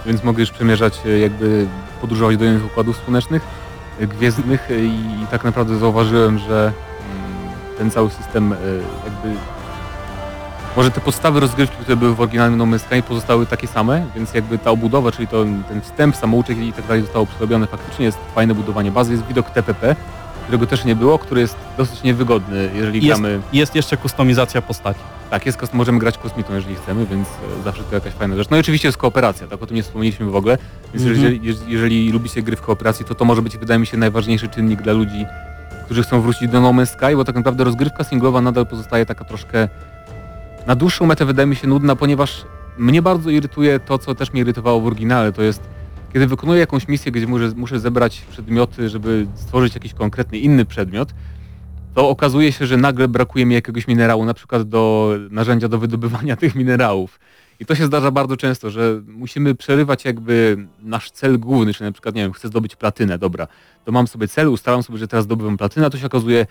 Speaker 4: więc mogę już przemierzać, e, jakby podróżować do innych układów słonecznych, gwiezdnych e, i, tak naprawdę zauważyłem, że mm, ten cały system e, jakby... Może te podstawy rozgrywki, które były w oryginalnym No Man's Sky pozostały takie same, więc jakby ta obudowa, czyli to, ten wstęp, samouczek i tak dalej zostało przerobione. Faktycznie jest fajne budowanie bazy, jest widok TPP, którego też nie było, który jest dosyć niewygodny, jeżeli
Speaker 5: Jest-
Speaker 4: gramy...
Speaker 5: Jest jeszcze kustomizacja postaci.
Speaker 4: Tak, jest, możemy grać kosmitą, jeżeli chcemy, więc e, zawsze to jakaś fajna rzecz. No i oczywiście jest kooperacja, tak o tym nie wspomnieliśmy w ogóle, więc
Speaker 5: Mhm.
Speaker 4: jeżeli, jeż- jeżeli lubicie gry w kooperacji, to to może być, wydaje mi się, najważniejszy czynnik dla ludzi, którzy chcą wrócić do No Man's Sky, bo tak naprawdę rozgrywka singlowa nadal pozostaje taka troszkę na dłuższą metę wydaje mi się nudna, ponieważ mnie bardzo irytuje to, co też mnie irytowało w oryginale, to jest kiedy wykonuję jakąś misję, gdzie muszę, muszę zebrać przedmioty, żeby stworzyć jakiś konkretny inny przedmiot, to okazuje się, że nagle brakuje mi jakiegoś minerału, na przykład do narzędzia do wydobywania tych minerałów. I to się zdarza bardzo często, że musimy przerywać jakby nasz cel główny, czyli na przykład, nie wiem, chcę zdobyć platynę, dobra, to mam sobie cel, ustalam sobie, że teraz zdobywam platynę, a to się okazuje,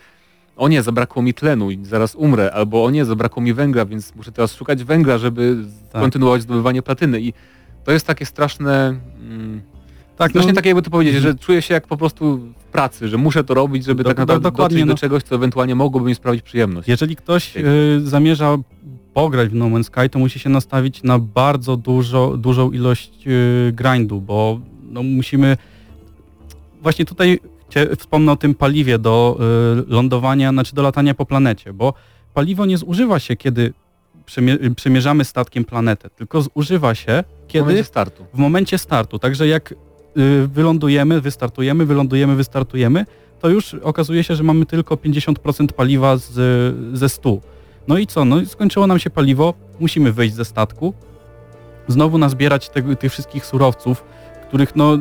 Speaker 4: o nie, zabrakło mi tlenu i zaraz umrę, albo o nie, zabrakło mi węgla, więc muszę teraz szukać węgla, żeby
Speaker 5: Tak.
Speaker 4: kontynuować zdobywanie platyny i to jest takie straszne...
Speaker 5: Tak,
Speaker 4: Właśnie
Speaker 5: no,
Speaker 4: tak jakby to powiedzieć, że czuję się jak po prostu w pracy, że muszę to robić, żeby
Speaker 5: Do-
Speaker 4: tak
Speaker 5: do-
Speaker 4: naprawdę
Speaker 5: dokładnie,
Speaker 4: dotrzeć
Speaker 5: no.
Speaker 4: do czegoś, co ewentualnie mogłoby mi sprawić przyjemność.
Speaker 5: Jeżeli ktoś y, zamierza pograć w No Man's Sky, to musi się nastawić na bardzo dużo, dużą ilość y, grindu, bo no, musimy... Właśnie tutaj chcie- wspomnę o tym paliwie do y, lądowania, znaczy do latania po planecie, bo paliwo nie zużywa się, kiedy przemie- przemierzamy statkiem planetę, tylko zużywa się,
Speaker 4: W
Speaker 5: kiedy
Speaker 4: momencie startu.
Speaker 5: w momencie startu. Także jak wylądujemy, wystartujemy, wylądujemy, wystartujemy, to już okazuje się, że mamy tylko 50% paliwa z, ze 100. No i co? No i skończyło nam się paliwo, musimy wyjść ze statku, znowu nazbierać tego, tych wszystkich surowców, których no...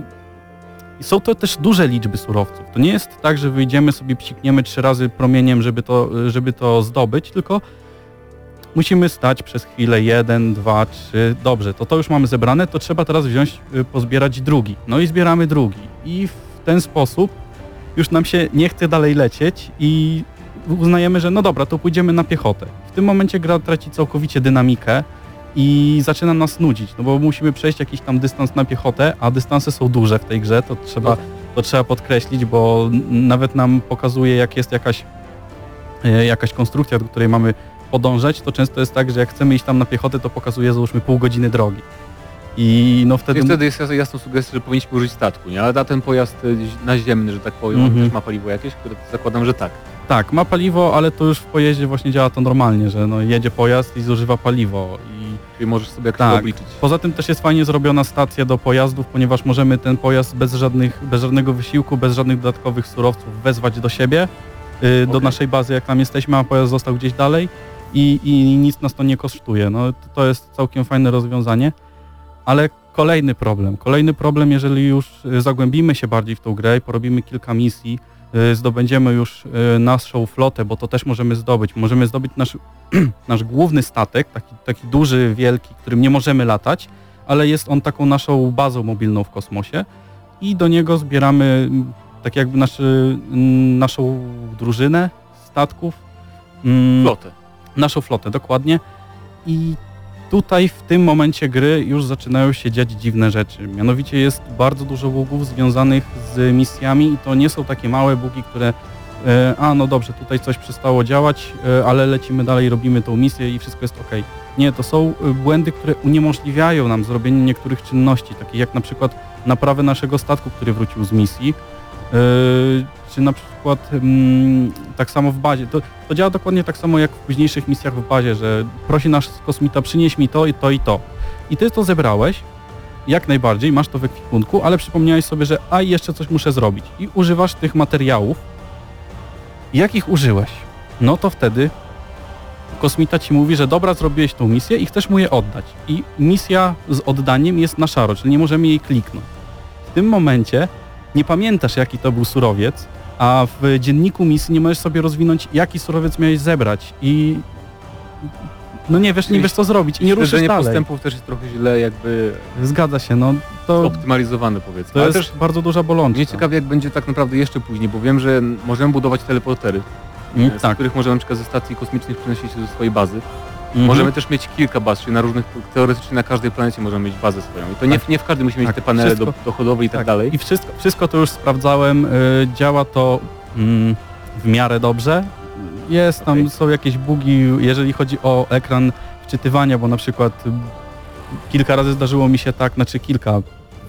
Speaker 5: Są to też duże liczby surowców. To nie jest tak, że wyjdziemy sobie, psikniemy trzy razy promieniem, żeby to, żeby to zdobyć, tylko musimy stać przez chwilę, jeden, dwa, trzy, dobrze, to to już mamy zebrane, to trzeba teraz wziąć, y, pozbierać drugi. No i zbieramy drugi. I w ten sposób już nam się nie chce dalej lecieć i uznajemy, że no dobra, to pójdziemy na piechotę. W tym momencie gra traci całkowicie dynamikę i zaczyna nas nudzić, no bo musimy przejść jakiś tam dystans na piechotę, a dystanse są duże w tej grze, to trzeba,
Speaker 4: No.
Speaker 5: to trzeba podkreślić, bo nawet nam pokazuje, jak jest jakaś, e, jakaś konstrukcja, do której mamy podążać, to często jest tak, że jak chcemy iść tam na piechotę, to pokazuje załóżmy pół godziny drogi. I no wtedy...
Speaker 4: I wtedy jest jasna- sugestia, że powinniśmy użyć statku, nie? Ale na ten pojazd y, naziemny, że tak powiem, on
Speaker 5: Mhm.
Speaker 4: też ma paliwo jakieś, które zakładam, że tak.
Speaker 5: Tak, ma paliwo, ale to już w pojeździe właśnie działa to normalnie, że no jedzie pojazd i zużywa paliwo i
Speaker 4: Czyli możesz sobie jakoś
Speaker 5: Tak.
Speaker 4: obliczyć.
Speaker 5: Poza tym też jest fajnie zrobiona stacja do pojazdów, ponieważ możemy ten pojazd bez, żadnych, bez żadnego wysiłku, bez żadnych dodatkowych surowców wezwać do siebie, y, do
Speaker 4: Okej.
Speaker 5: naszej bazy jak tam jesteśmy, a pojazd został gdzieś dalej i, i nic nas to nie kosztuje. No, to- jest całkiem fajne rozwiązanie, ale kolejny problem. Kolejny problem, jeżeli już y, zagłębimy się bardziej w tą grę i porobimy kilka misji, y, zdobędziemy już y, naszą flotę, bo to też możemy zdobyć. Możemy zdobyć nasz, nasz główny statek, taki, taki duży, wielki, którym nie możemy latać, ale jest on taką naszą bazą mobilną w kosmosie i do niego zbieramy mm, tak jakby naszy, naszą drużynę statków. mm,
Speaker 4: Flotę.
Speaker 5: Naszą flotę, dokładnie. I tutaj w tym momencie gry już zaczynają się dziać dziwne rzeczy. Mianowicie jest bardzo dużo bugów związanych z misjami i to nie są takie małe bugi, które e, a no dobrze, tutaj coś przestało działać, e, ale lecimy dalej, robimy tą misję i wszystko jest ok. Nie, to są e, błędy, które uniemożliwiają nam zrobienie niektórych czynności, takich jak na przykład naprawę naszego statku, który wrócił z misji, czy na przykład mm, tak samo w bazie. To, to działa dokładnie tak samo jak w późniejszych misjach w bazie, że prosi nasz kosmita przynieś mi to i to i to. I ty to zebrałeś, jak najbardziej, masz to w ekwipunku, ale przypomniałeś sobie, że a jeszcze coś muszę zrobić. I używasz tych materiałów. Jak ich użyłeś? No to wtedy kosmita ci mówi, że dobra, zrobiłeś tą misję i chcesz mu je oddać. I misja z oddaniem jest na szaro, czyli nie możemy jej kliknąć. W tym momencie nie pamiętasz, jaki to był surowiec, a w dzienniku misji nie możesz sobie rozwinąć, jaki surowiec miałeś zebrać i no nie wiesz, nie wiesz co zrobić i nie ruszysz dalej.
Speaker 4: postępów też jest trochę źle jakby
Speaker 5: Zgadza się, no to,
Speaker 4: optymalizowane powiedzmy.
Speaker 5: to
Speaker 4: Ale
Speaker 5: jest
Speaker 4: też
Speaker 5: bardzo duża bolączka.
Speaker 4: mnie ciekawi jak będzie tak naprawdę jeszcze później, bo wiem, że możemy budować teleportery,
Speaker 5: Mm,
Speaker 4: z
Speaker 5: tak.
Speaker 4: których możemy na przykład ze stacji kosmicznych przenosić się do swojej bazy.
Speaker 5: Mhm.
Speaker 4: Możemy też mieć kilka baz, czyli na różnych, teoretycznie na każdej planecie możemy mieć bazę swoją. I to nie,
Speaker 5: Tak.
Speaker 4: nie w każdym musi mieć
Speaker 5: Tak,
Speaker 4: te panele
Speaker 5: wszystko-
Speaker 4: do, dochodowe i tak,
Speaker 5: Tak.
Speaker 4: dalej.
Speaker 5: I wszystko, wszystko to już sprawdzałem, y, działa to mm, w miarę dobrze. Jest tam, są jakieś bugi, jeżeli chodzi o ekran wczytywania, bo na przykład kilka razy zdarzyło mi się tak, znaczy kilka,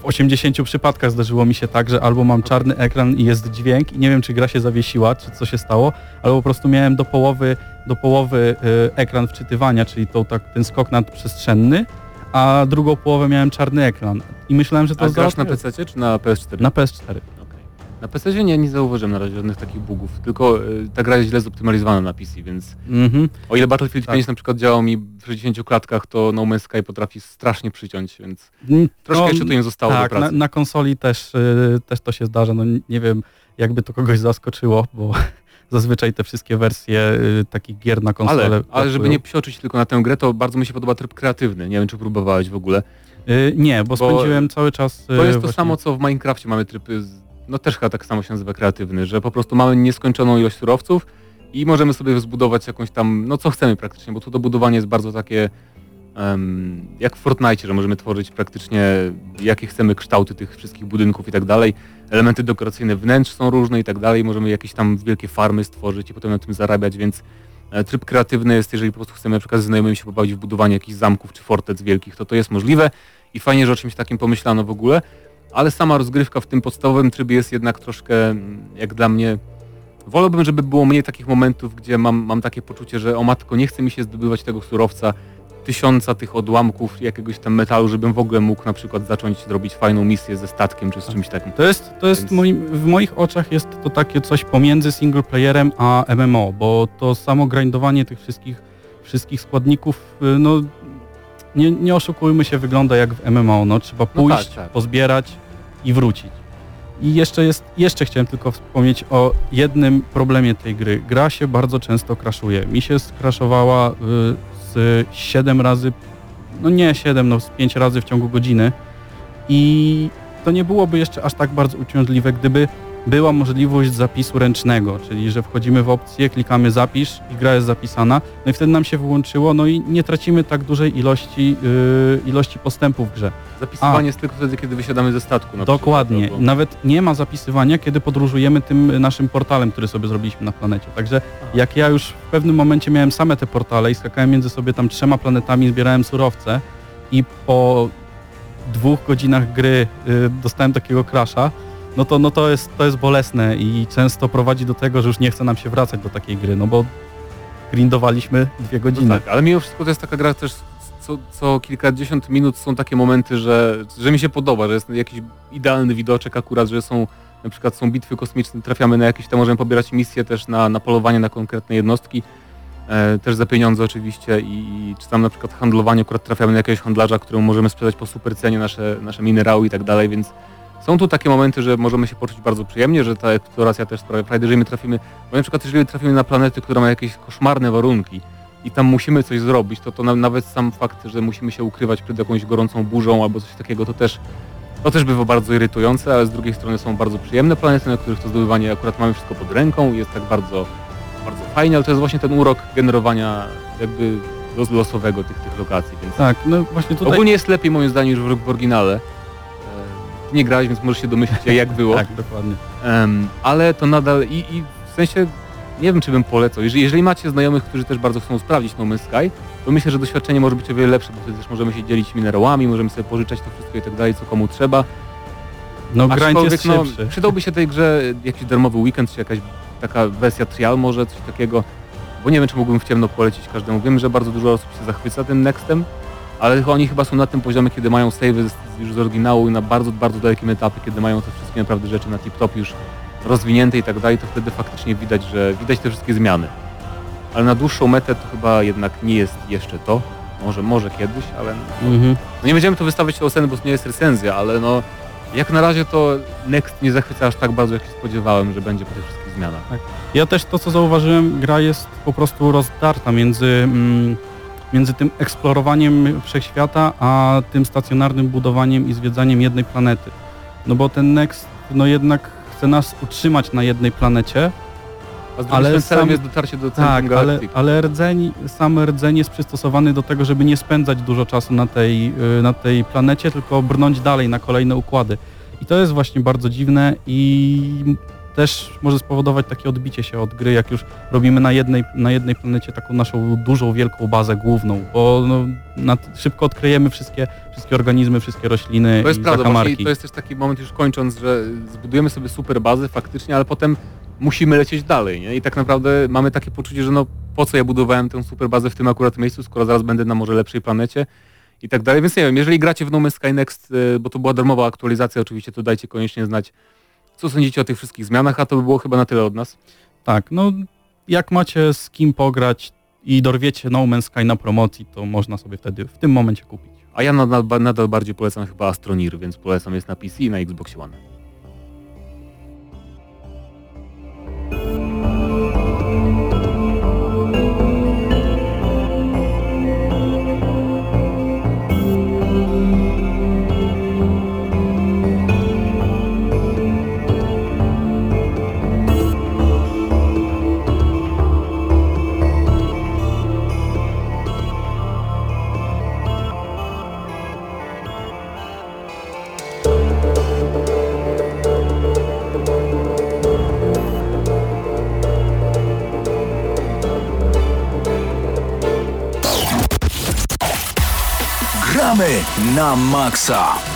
Speaker 5: w 80 przypadkach zdarzyło mi się tak, że albo mam czarny ekran i jest dźwięk i nie wiem, czy gra się zawiesiła, czy co się stało, albo po prostu miałem do połowy, do połowy y, ekran wczytywania, czyli tą, tak, ten skok nadprzestrzenny, a drugą połowę miałem czarny ekran. I myślałem, że to
Speaker 4: A grasz na. PC czy na PS4?
Speaker 5: Na PS4.
Speaker 4: Na PC nie, nie zauważyłem na razie żadnych takich bugów, tylko y, ta gra jest źle zoptymalizowana na PC, więc
Speaker 5: Mhm.
Speaker 4: o ile Battlefield
Speaker 5: Tak.
Speaker 4: 5 na przykład działał mi w 60 klatkach, to No Man's Sky potrafi strasznie przyciąć, więc
Speaker 5: Mm,
Speaker 4: troszkę
Speaker 5: no,
Speaker 4: jeszcze tu nie zostało
Speaker 5: tak,
Speaker 4: do
Speaker 5: na,
Speaker 4: pracy.
Speaker 5: na konsoli też, y, też to się zdarza. No nie wiem, jakby to kogoś zaskoczyło, bo zazwyczaj te wszystkie wersje y, takich gier na konsolę
Speaker 4: Ale, ale żeby nie psioczyć tylko na tę grę, to bardzo mi się podoba tryb kreatywny. Nie wiem, czy próbowałeś w ogóle.
Speaker 5: Y, nie, bo,
Speaker 4: bo
Speaker 5: spędziłem cały czas... y,
Speaker 4: To jest to
Speaker 5: właśnie-
Speaker 4: samo, co w Minecrafcie mamy tryb, y, z- no też chyba tak samo się nazywa kreatywny, że po prostu mamy nieskończoną ilość surowców i możemy sobie zbudować jakąś tam, no co chcemy praktycznie, bo tu to budowanie jest bardzo takie em, jak w Fortnite, że możemy tworzyć praktycznie jakie chcemy kształty tych wszystkich budynków i tak dalej. Elementy dekoracyjne wnętrz są różne i tak dalej. Możemy jakieś tam wielkie farmy stworzyć i potem na tym zarabiać, więc e, tryb kreatywny jest, jeżeli po prostu chcemy na przykład z znajomymi się pobawić w budowanie jakichś zamków czy fortec wielkich, to to jest możliwe i fajnie, że o czymś takim pomyślano w ogóle, ale sama rozgrywka w tym podstawowym trybie jest jednak troszkę, mm, jak dla mnie, wolałbym, żeby było mniej takich momentów, gdzie mam, mam takie poczucie, że o matko, nie chce mi się zdobywać tego surowca, tysiąca tych odłamków jakiegoś tam metalu, żebym w ogóle mógł na przykład zacząć robić fajną misję ze statkiem czy z czymś takim.
Speaker 5: To jest, to jest
Speaker 4: Więc-
Speaker 5: moim, w moich oczach jest to takie coś pomiędzy single playerem a MMO, bo to samo grindowanie tych wszystkich, wszystkich składników, y, no nie, nie oszukujmy się, wygląda jak w MMO, no trzeba
Speaker 4: No
Speaker 5: pójść,
Speaker 4: tak, tak.
Speaker 5: pozbierać i wrócić. I jeszcze jest, jeszcze chciałem tylko wspomnieć o jednym problemie tej gry. Gra się bardzo często crashuje. Mi się skraszowała y, z 7 razy, no nie 7, no z 5 razy w ciągu godziny i to nie byłoby jeszcze aż tak bardzo uciążliwe, gdyby była możliwość zapisu ręcznego, czyli że wchodzimy w opcję, klikamy zapisz i gra jest zapisana, no i wtedy nam się wyłączyło, no i nie tracimy tak dużej ilości, yy, ilości postępu w grze.
Speaker 4: Zapisywanie jest tylko wtedy, kiedy wysiadamy ze statku. Na
Speaker 5: Dokładnie.
Speaker 4: Przykład, albo-
Speaker 5: Nawet nie ma zapisywania, kiedy podróżujemy tym naszym portalem, który sobie zrobiliśmy na planecie. Także jak ja już w pewnym momencie miałem same te portale i skakałem między sobie tam trzema planetami, zbierałem surowce i po dwóch godzinach gry y, dostałem takiego crasha, no to, no to, jest, to jest bolesne i często prowadzi do tego, że już nie chce nam się wracać do takiej gry, no bo grindowaliśmy dwie godziny.
Speaker 4: No tak, ale mimo wszystko to jest taka gra też co, co kilkadziesiąt minut są takie momenty, że, że mi się podoba, że jest jakiś idealny widoczek akurat, że są na przykład są bitwy kosmiczne, trafiamy na jakieś tam, możemy pobierać misje też na, na polowanie na konkretne jednostki, e, też za pieniądze oczywiście i, czy tam na przykład handlowanie, akurat trafiamy na jakiegoś handlarza, któremu możemy sprzedać po super cenie nasze, nasze minerały i tak dalej, więc są tu takie momenty, że możemy się poczuć bardzo przyjemnie, że ta eksploracja też sprawia frajdę, jeżeli my trafimy, bo na przykład jeżeli trafimy na planety, która ma jakieś koszmarne warunki i tam musimy coś zrobić, to, to na, nawet sam fakt, że musimy się ukrywać przed jakąś gorącą burzą albo coś takiego, to też to też bywa bardzo irytujące, ale z drugiej strony są bardzo przyjemne planety, na których to zdobywanie akurat mamy wszystko pod ręką i jest tak bardzo, bardzo fajnie, ale to jest właśnie ten urok generowania jakby los- losowego tych, tych lokacji, więc
Speaker 5: Tak, no właśnie tutaj...
Speaker 4: ogólnie jest lepiej moim zdaniem niż w oryginale. Nie grałeś, więc możesz się domyślić jak było.
Speaker 5: Tak, dokładnie.
Speaker 4: Em, ale to nadal i, i w sensie nie wiem czy bym polecał. Jeżeli, jeżeli macie znajomych, którzy też bardzo chcą sprawdzić No Man's Sky, to myślę, że doświadczenie może być o wiele lepsze, bo wtedy też możemy się dzielić minerałami, możemy sobie pożyczać to wszystko i tak dalej, co komu trzeba.
Speaker 5: No grind jest
Speaker 4: no,
Speaker 5: szybszy.
Speaker 4: przydałby się tej grze jakiś darmowy weekend, czy jakaś taka wersja trial może, coś takiego, bo nie wiem czy mógłbym w ciemno polecić każdemu. Wiem, że bardzo dużo osób się zachwyca tym Nextem, ale oni chyba są na tym poziomie, kiedy mają savey już z oryginału i na bardzo, bardzo dalekim etapie, kiedy mają te wszystkie naprawdę rzeczy na tip-top już rozwinięte i tak dalej, to wtedy faktycznie widać, że widać te wszystkie zmiany. Ale na dłuższą metę to chyba jednak nie jest jeszcze to. Może, może kiedyś, ale
Speaker 5: Mhm.
Speaker 4: no nie będziemy tu wystawiać oceny, bo to nie jest recenzja, ale no jak na razie to Next nie zachwyca aż tak bardzo, jak się spodziewałem, że będzie po tych wszystkich zmianach.
Speaker 5: Ja też to, co zauważyłem, gra jest po prostu rozdarta między, mm, między tym eksplorowaniem wszechświata, a tym stacjonarnym budowaniem i zwiedzaniem jednej planety. No bo ten Next, no jednak chce nas utrzymać na jednej planecie, Ale sam-
Speaker 4: jest dotarcie do centrum
Speaker 5: tak, ale,
Speaker 4: galaktyki.
Speaker 5: ale rdzeń, sam rdzeń jest przystosowany do tego, żeby nie spędzać dużo czasu na tej, y, na tej planecie, tylko brnąć dalej na kolejne układy. I to jest właśnie bardzo dziwne i też może spowodować takie odbicie się od gry, jak już robimy na jednej, na jednej planecie taką naszą dużą, wielką bazę główną, bo no, na, szybko odkryjemy wszystkie, wszystkie organizmy, wszystkie rośliny
Speaker 4: To jest
Speaker 5: i
Speaker 4: prawda,
Speaker 5: zakamarki.
Speaker 4: to jest też taki moment już kończąc, że zbudujemy sobie super bazę faktycznie, ale potem musimy lecieć dalej, nie? I tak naprawdę mamy takie poczucie, że no po co ja budowałem tę super bazę w tym akurat miejscu, skoro zaraz będę na może lepszej planecie i tak dalej. Więc nie wiem, jeżeli gracie w No Man's Sky Next, y, bo to była darmowa aktualizacja oczywiście, to dajcie koniecznie znać, co sądzicie o tych wszystkich zmianach, a to by było chyba na tyle od nas.
Speaker 5: Tak, no jak macie z kim pograć i dorwiecie No Man's Sky na promocji, to można sobie wtedy w tym momencie kupić.
Speaker 4: A ja nadal, nadal bardziej polecam chyba Astronir, więc polecam jest na PC i na Xbox One.
Speaker 1: Na maksa.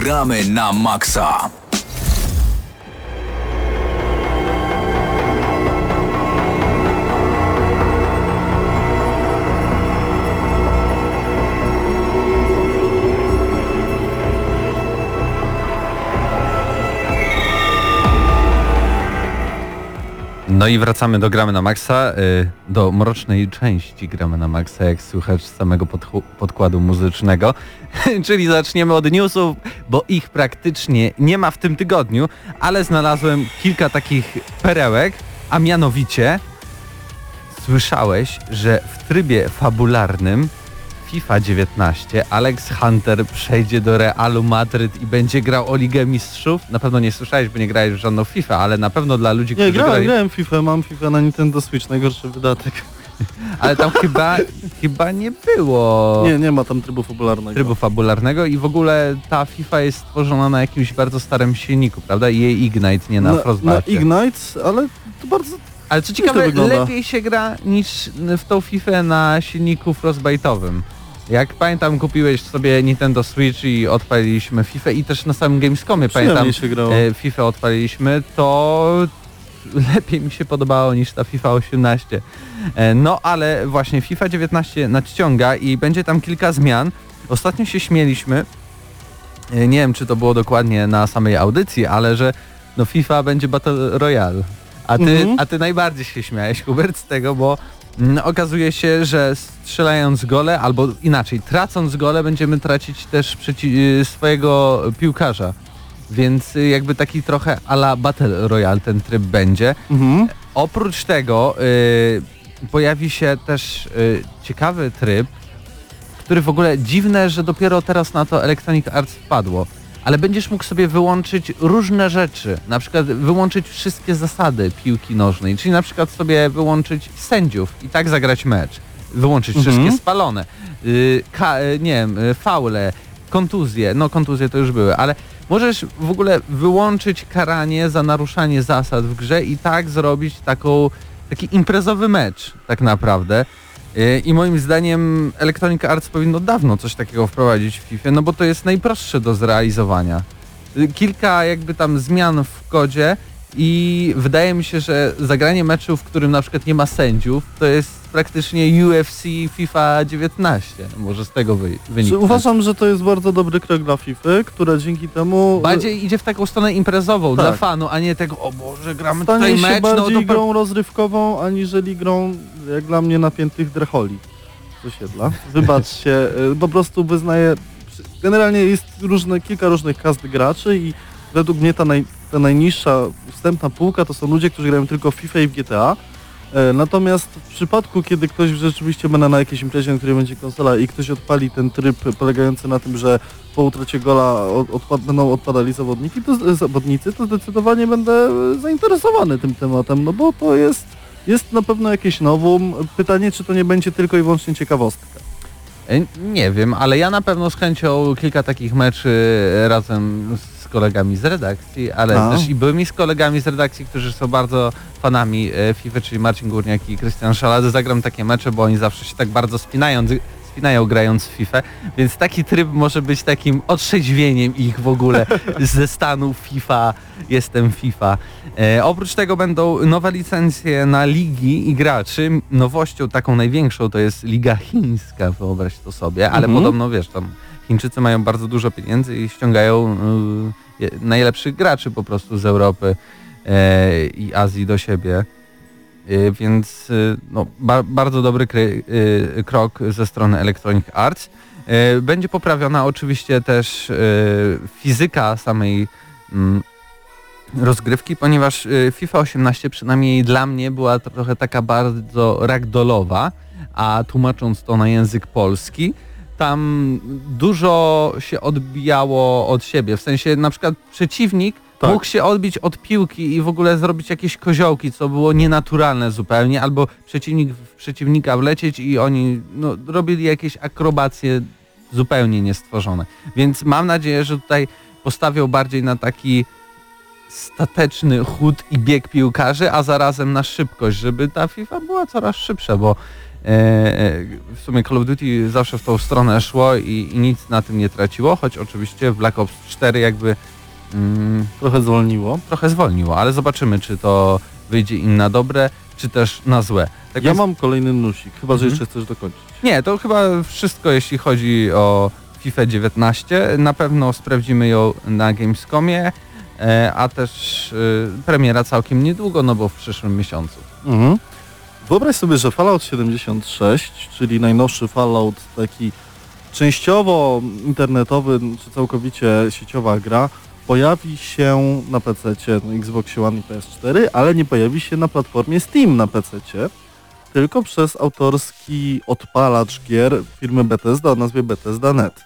Speaker 1: Gramy na maksa.
Speaker 2: No i wracamy do Gramy na Maxa, y, do mrocznej części Gramy na Maxa, jak słychać z samego podkładu muzycznego. Czyli zaczniemy od newsów, bo ich praktycznie nie ma w tym tygodniu, ale znalazłem kilka takich perełek, a mianowicie słyszałeś, że w trybie fabularnym FIFA 19 Alex Hunter przejdzie do Realu Madryt i będzie grał o Ligę Mistrzów? Na pewno nie słyszałeś, bo nie grałeś w żadną FIFA, ale na pewno dla ludzi,
Speaker 3: Nie,
Speaker 2: którzy
Speaker 3: grałem,
Speaker 2: grali...
Speaker 3: grałem FIFA, mam FIFA na Nintendo Switch, najgorszy wydatek.
Speaker 2: Ale tam chyba, chyba nie było
Speaker 3: Nie, nie ma tam trybu fabularnego.
Speaker 2: trybu fabularnego i w ogóle ta FIFA jest stworzona na jakimś bardzo starym silniku, prawda? I jej Ignite, nie na,
Speaker 3: na,
Speaker 2: Frostbite.
Speaker 3: Ignite, ale to bardzo...
Speaker 2: Ale co ciekawe, lepiej się gra niż w tą FIFA na silniku Frostbite'owym. Jak pamiętam, kupiłeś sobie Nintendo Switch i odpaliliśmy FIFA i też na samym Gamescomie pamiętam,
Speaker 3: się grało.
Speaker 2: e, FIFA odpaliliśmy, to lepiej mi się podobało niż ta FIFA 18. E, No ale właśnie FIFA 19 nadciąga i będzie tam kilka zmian. Ostatnio się śmieliśmy, e, nie wiem czy to było dokładnie na samej audycji, ale że no FIFA będzie Battle Royale. A ty,
Speaker 3: Mhm.
Speaker 2: a ty najbardziej się śmiałeś, Hubert, z tego, bo mm, okazuje się, że strzelając gole, albo inaczej, tracąc gole, będziemy tracić też y, swojego piłkarza. Więc y, jakby taki trochę ala Battle Royale ten tryb będzie.
Speaker 3: Mhm.
Speaker 2: Oprócz tego y, pojawi się też y, ciekawy tryb, który w ogóle dziwne, że dopiero teraz na to Electronic Arts wpadło. Ale będziesz mógł sobie wyłączyć różne rzeczy, na przykład wyłączyć wszystkie zasady piłki nożnej, czyli na przykład sobie wyłączyć sędziów i tak zagrać mecz, wyłączyć
Speaker 3: Mhm.
Speaker 2: wszystkie spalone, y, ka, y, nie wiem, y, faule, kontuzje, no kontuzje to już były, ale możesz w ogóle wyłączyć karanie za naruszanie zasad w grze i tak zrobić taką, taki imprezowy mecz tak naprawdę. Y, I moim zdaniem Electronic Arts powinno dawno coś takiego wprowadzić w FIFA, no bo to jest najprostsze do zrealizowania. Y, Kilka jakby tam zmian w kodzie i wydaje mi się, że zagranie meczu, w którym na przykład nie ma sędziów, to jest praktycznie UFC FIFA 19. Może z tego wy, wyniknąć.
Speaker 3: uważam, że to jest bardzo dobry krok dla FIFA, która dzięki temu
Speaker 2: Bardziej idzie w taką stronę imprezową,
Speaker 3: Tak.
Speaker 2: dla fanu, a nie tego, o Boże, gramy
Speaker 3: stanie
Speaker 2: tutaj
Speaker 3: się
Speaker 2: mecz, no
Speaker 3: bardziej
Speaker 2: to...
Speaker 3: grą rozrywkową, aniżeli grą, jak dla mnie, napiętych drecholi. z osiedla. Wybaczcie, y, po prostu wyznaję, generalnie jest różne, kilka różnych kast graczy i według mnie ta, naj, ta najniższa wstępna półka to są ludzie, którzy grają tylko w FIFA i w GTA. E, Natomiast w przypadku, kiedy ktoś rzeczywiście będzie na jakiejś imprezie, na której będzie konsola i ktoś odpali ten tryb polegający na tym, że po utracie gola od, odpad, będą odpadali zawodniki, to, zawodnicy, to zdecydowanie będę zainteresowany tym tematem, no bo to jest, jest na pewno jakieś nowum. Pytanie, czy to nie będzie tylko i wyłącznie ciekawostka.
Speaker 2: E, Nie wiem, ale ja na pewno z chęcią kilka takich meczy razem z kolegami z redakcji, ale
Speaker 3: A.
Speaker 2: też i byłymi z kolegami z redakcji, którzy są bardzo fanami e, FIFA, czyli Marcin Górniak i Krystian Szalady, zagram takie mecze, bo oni zawsze się tak bardzo spinają, spinają grając w FIFA, więc taki tryb może być takim otrzeźwieniem ich w ogóle ze stanu FIFA, jestem FIFA. E, oprócz tego będą nowe licencje na ligi i graczy. Nowością taką największą to jest Liga Chińska, wyobraź to sobie, ale
Speaker 3: Mhm.
Speaker 2: podobno wiesz, tam Chińczycy mają bardzo dużo pieniędzy i ściągają y, najlepszych graczy po prostu z Europy e, i Azji do siebie. Y, więc y, no, ba bardzo dobry y, krok ze strony Electronic Arts. Y, będzie poprawiona oczywiście też fizyka samej mm, rozgrywki, ponieważ FIFA 18 przynajmniej dla mnie była trochę taka bardzo ragdolowa, a tłumacząc to na język polski, tam dużo się odbijało od siebie. W sensie na przykład przeciwnik
Speaker 3: Tak.
Speaker 2: mógł się odbić od piłki i w ogóle zrobić jakieś koziołki, co było nienaturalne zupełnie, albo przeciwnik w przeciwnika wlecieć i oni no, robili jakieś akrobacje zupełnie niestworzone. Więc mam nadzieję, że tutaj postawią bardziej na taki stateczny chód i bieg piłkarzy, a zarazem na szybkość, żeby ta FIFA była coraz szybsza, bo w sumie Call of Duty zawsze w tą stronę szło i, i nic na tym nie traciło, choć oczywiście Black Ops 4 jakby mm,
Speaker 3: Trochę zwolniło.
Speaker 2: trochę zwolniło, ale zobaczymy, czy to wyjdzie im na dobre, czy też na złe. Tak
Speaker 3: Ja
Speaker 2: więc-
Speaker 3: mam kolejny nusik, chyba że
Speaker 2: Mhm.
Speaker 3: jeszcze chcesz dokończyć.
Speaker 2: nie, to chyba wszystko, jeśli chodzi o FIFA 19. Na pewno sprawdzimy ją na Gamescomie, e, a też e, premiera całkiem niedługo, no bo w przyszłym miesiącu.
Speaker 3: Mhm. Wyobraź sobie, że Fallout 76, czyli najnowszy Fallout, taki częściowo internetowy czy całkowicie sieciowa gra, pojawi się na PC, no Xbox One i PS4, ale nie pojawi się na platformie Steam na PC, tylko przez autorski odpalacz gier firmy Bethesda o nazwie Bethesda.net.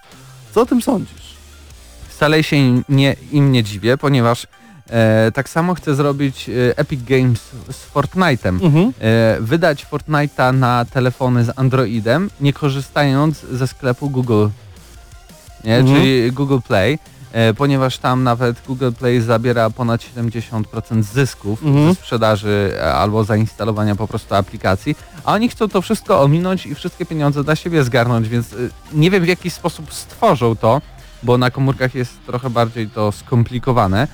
Speaker 3: Co o tym sądzisz?
Speaker 2: Wcale się nie, im nie dziwię, ponieważ e, tak samo chcę zrobić e, Epic Games z Fortnite'em.
Speaker 3: Mhm.
Speaker 2: e, wydać Fortnite'a na telefony z Androidem, nie korzystając ze sklepu Google, nie?
Speaker 3: Mhm.
Speaker 2: czyli Google Play, e, ponieważ tam nawet Google Play zabiera ponad 70% zysków
Speaker 3: Mhm.
Speaker 2: ze sprzedaży e, albo zainstalowania po prostu aplikacji, a oni chcą to wszystko ominąć i wszystkie pieniądze dla siebie zgarnąć, więc nie wiem w jaki sposób stworzą to, bo na komórkach jest trochę bardziej to skomplikowane.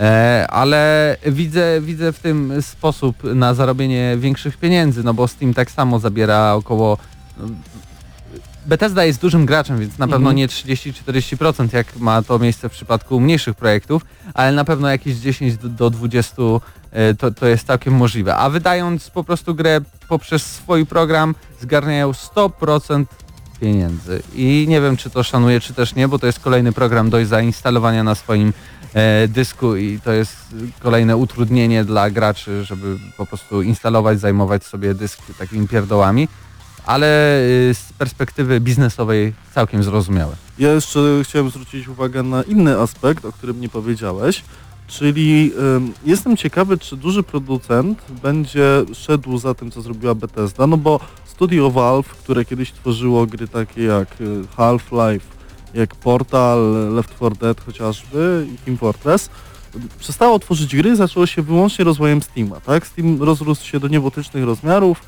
Speaker 2: E, ale widzę, widzę w tym sposób na zarobienie większych pieniędzy, no bo Steam tak samo zabiera około... no, Bethesda jest dużym graczem, więc na pewno
Speaker 3: Mhm.
Speaker 2: nie 30-40% jak ma to miejsce w przypadku mniejszych projektów, ale na pewno jakieś 10 do- do 20 e, to, to jest całkiem możliwe. A wydając po prostu grę poprzez swój program zgarniają 100% pieniędzy. I nie wiem, czy to szanuję, czy też nie, bo to jest kolejny program do zainstalowania na swoim dysku i to jest kolejne utrudnienie dla graczy, żeby po prostu instalować, zajmować sobie dysk takimi pierdołami, ale y, z perspektywy biznesowej całkiem zrozumiałe.
Speaker 3: Ja jeszcze chciałem zwrócić uwagę na inny aspekt, o którym nie powiedziałeś, czyli ym, jestem ciekawy, czy duży producent będzie szedł za tym, co zrobiła Bethesda, no bo studio Valve, które kiedyś tworzyło gry takie jak y, Half-Life, jak Portal, Left 4 Dead chociażby i Team Fortress, przestało tworzyć gry, zaczęło się wyłącznie rozwojem Steama, tak? Steam rozrósł się do niebotycznych rozmiarów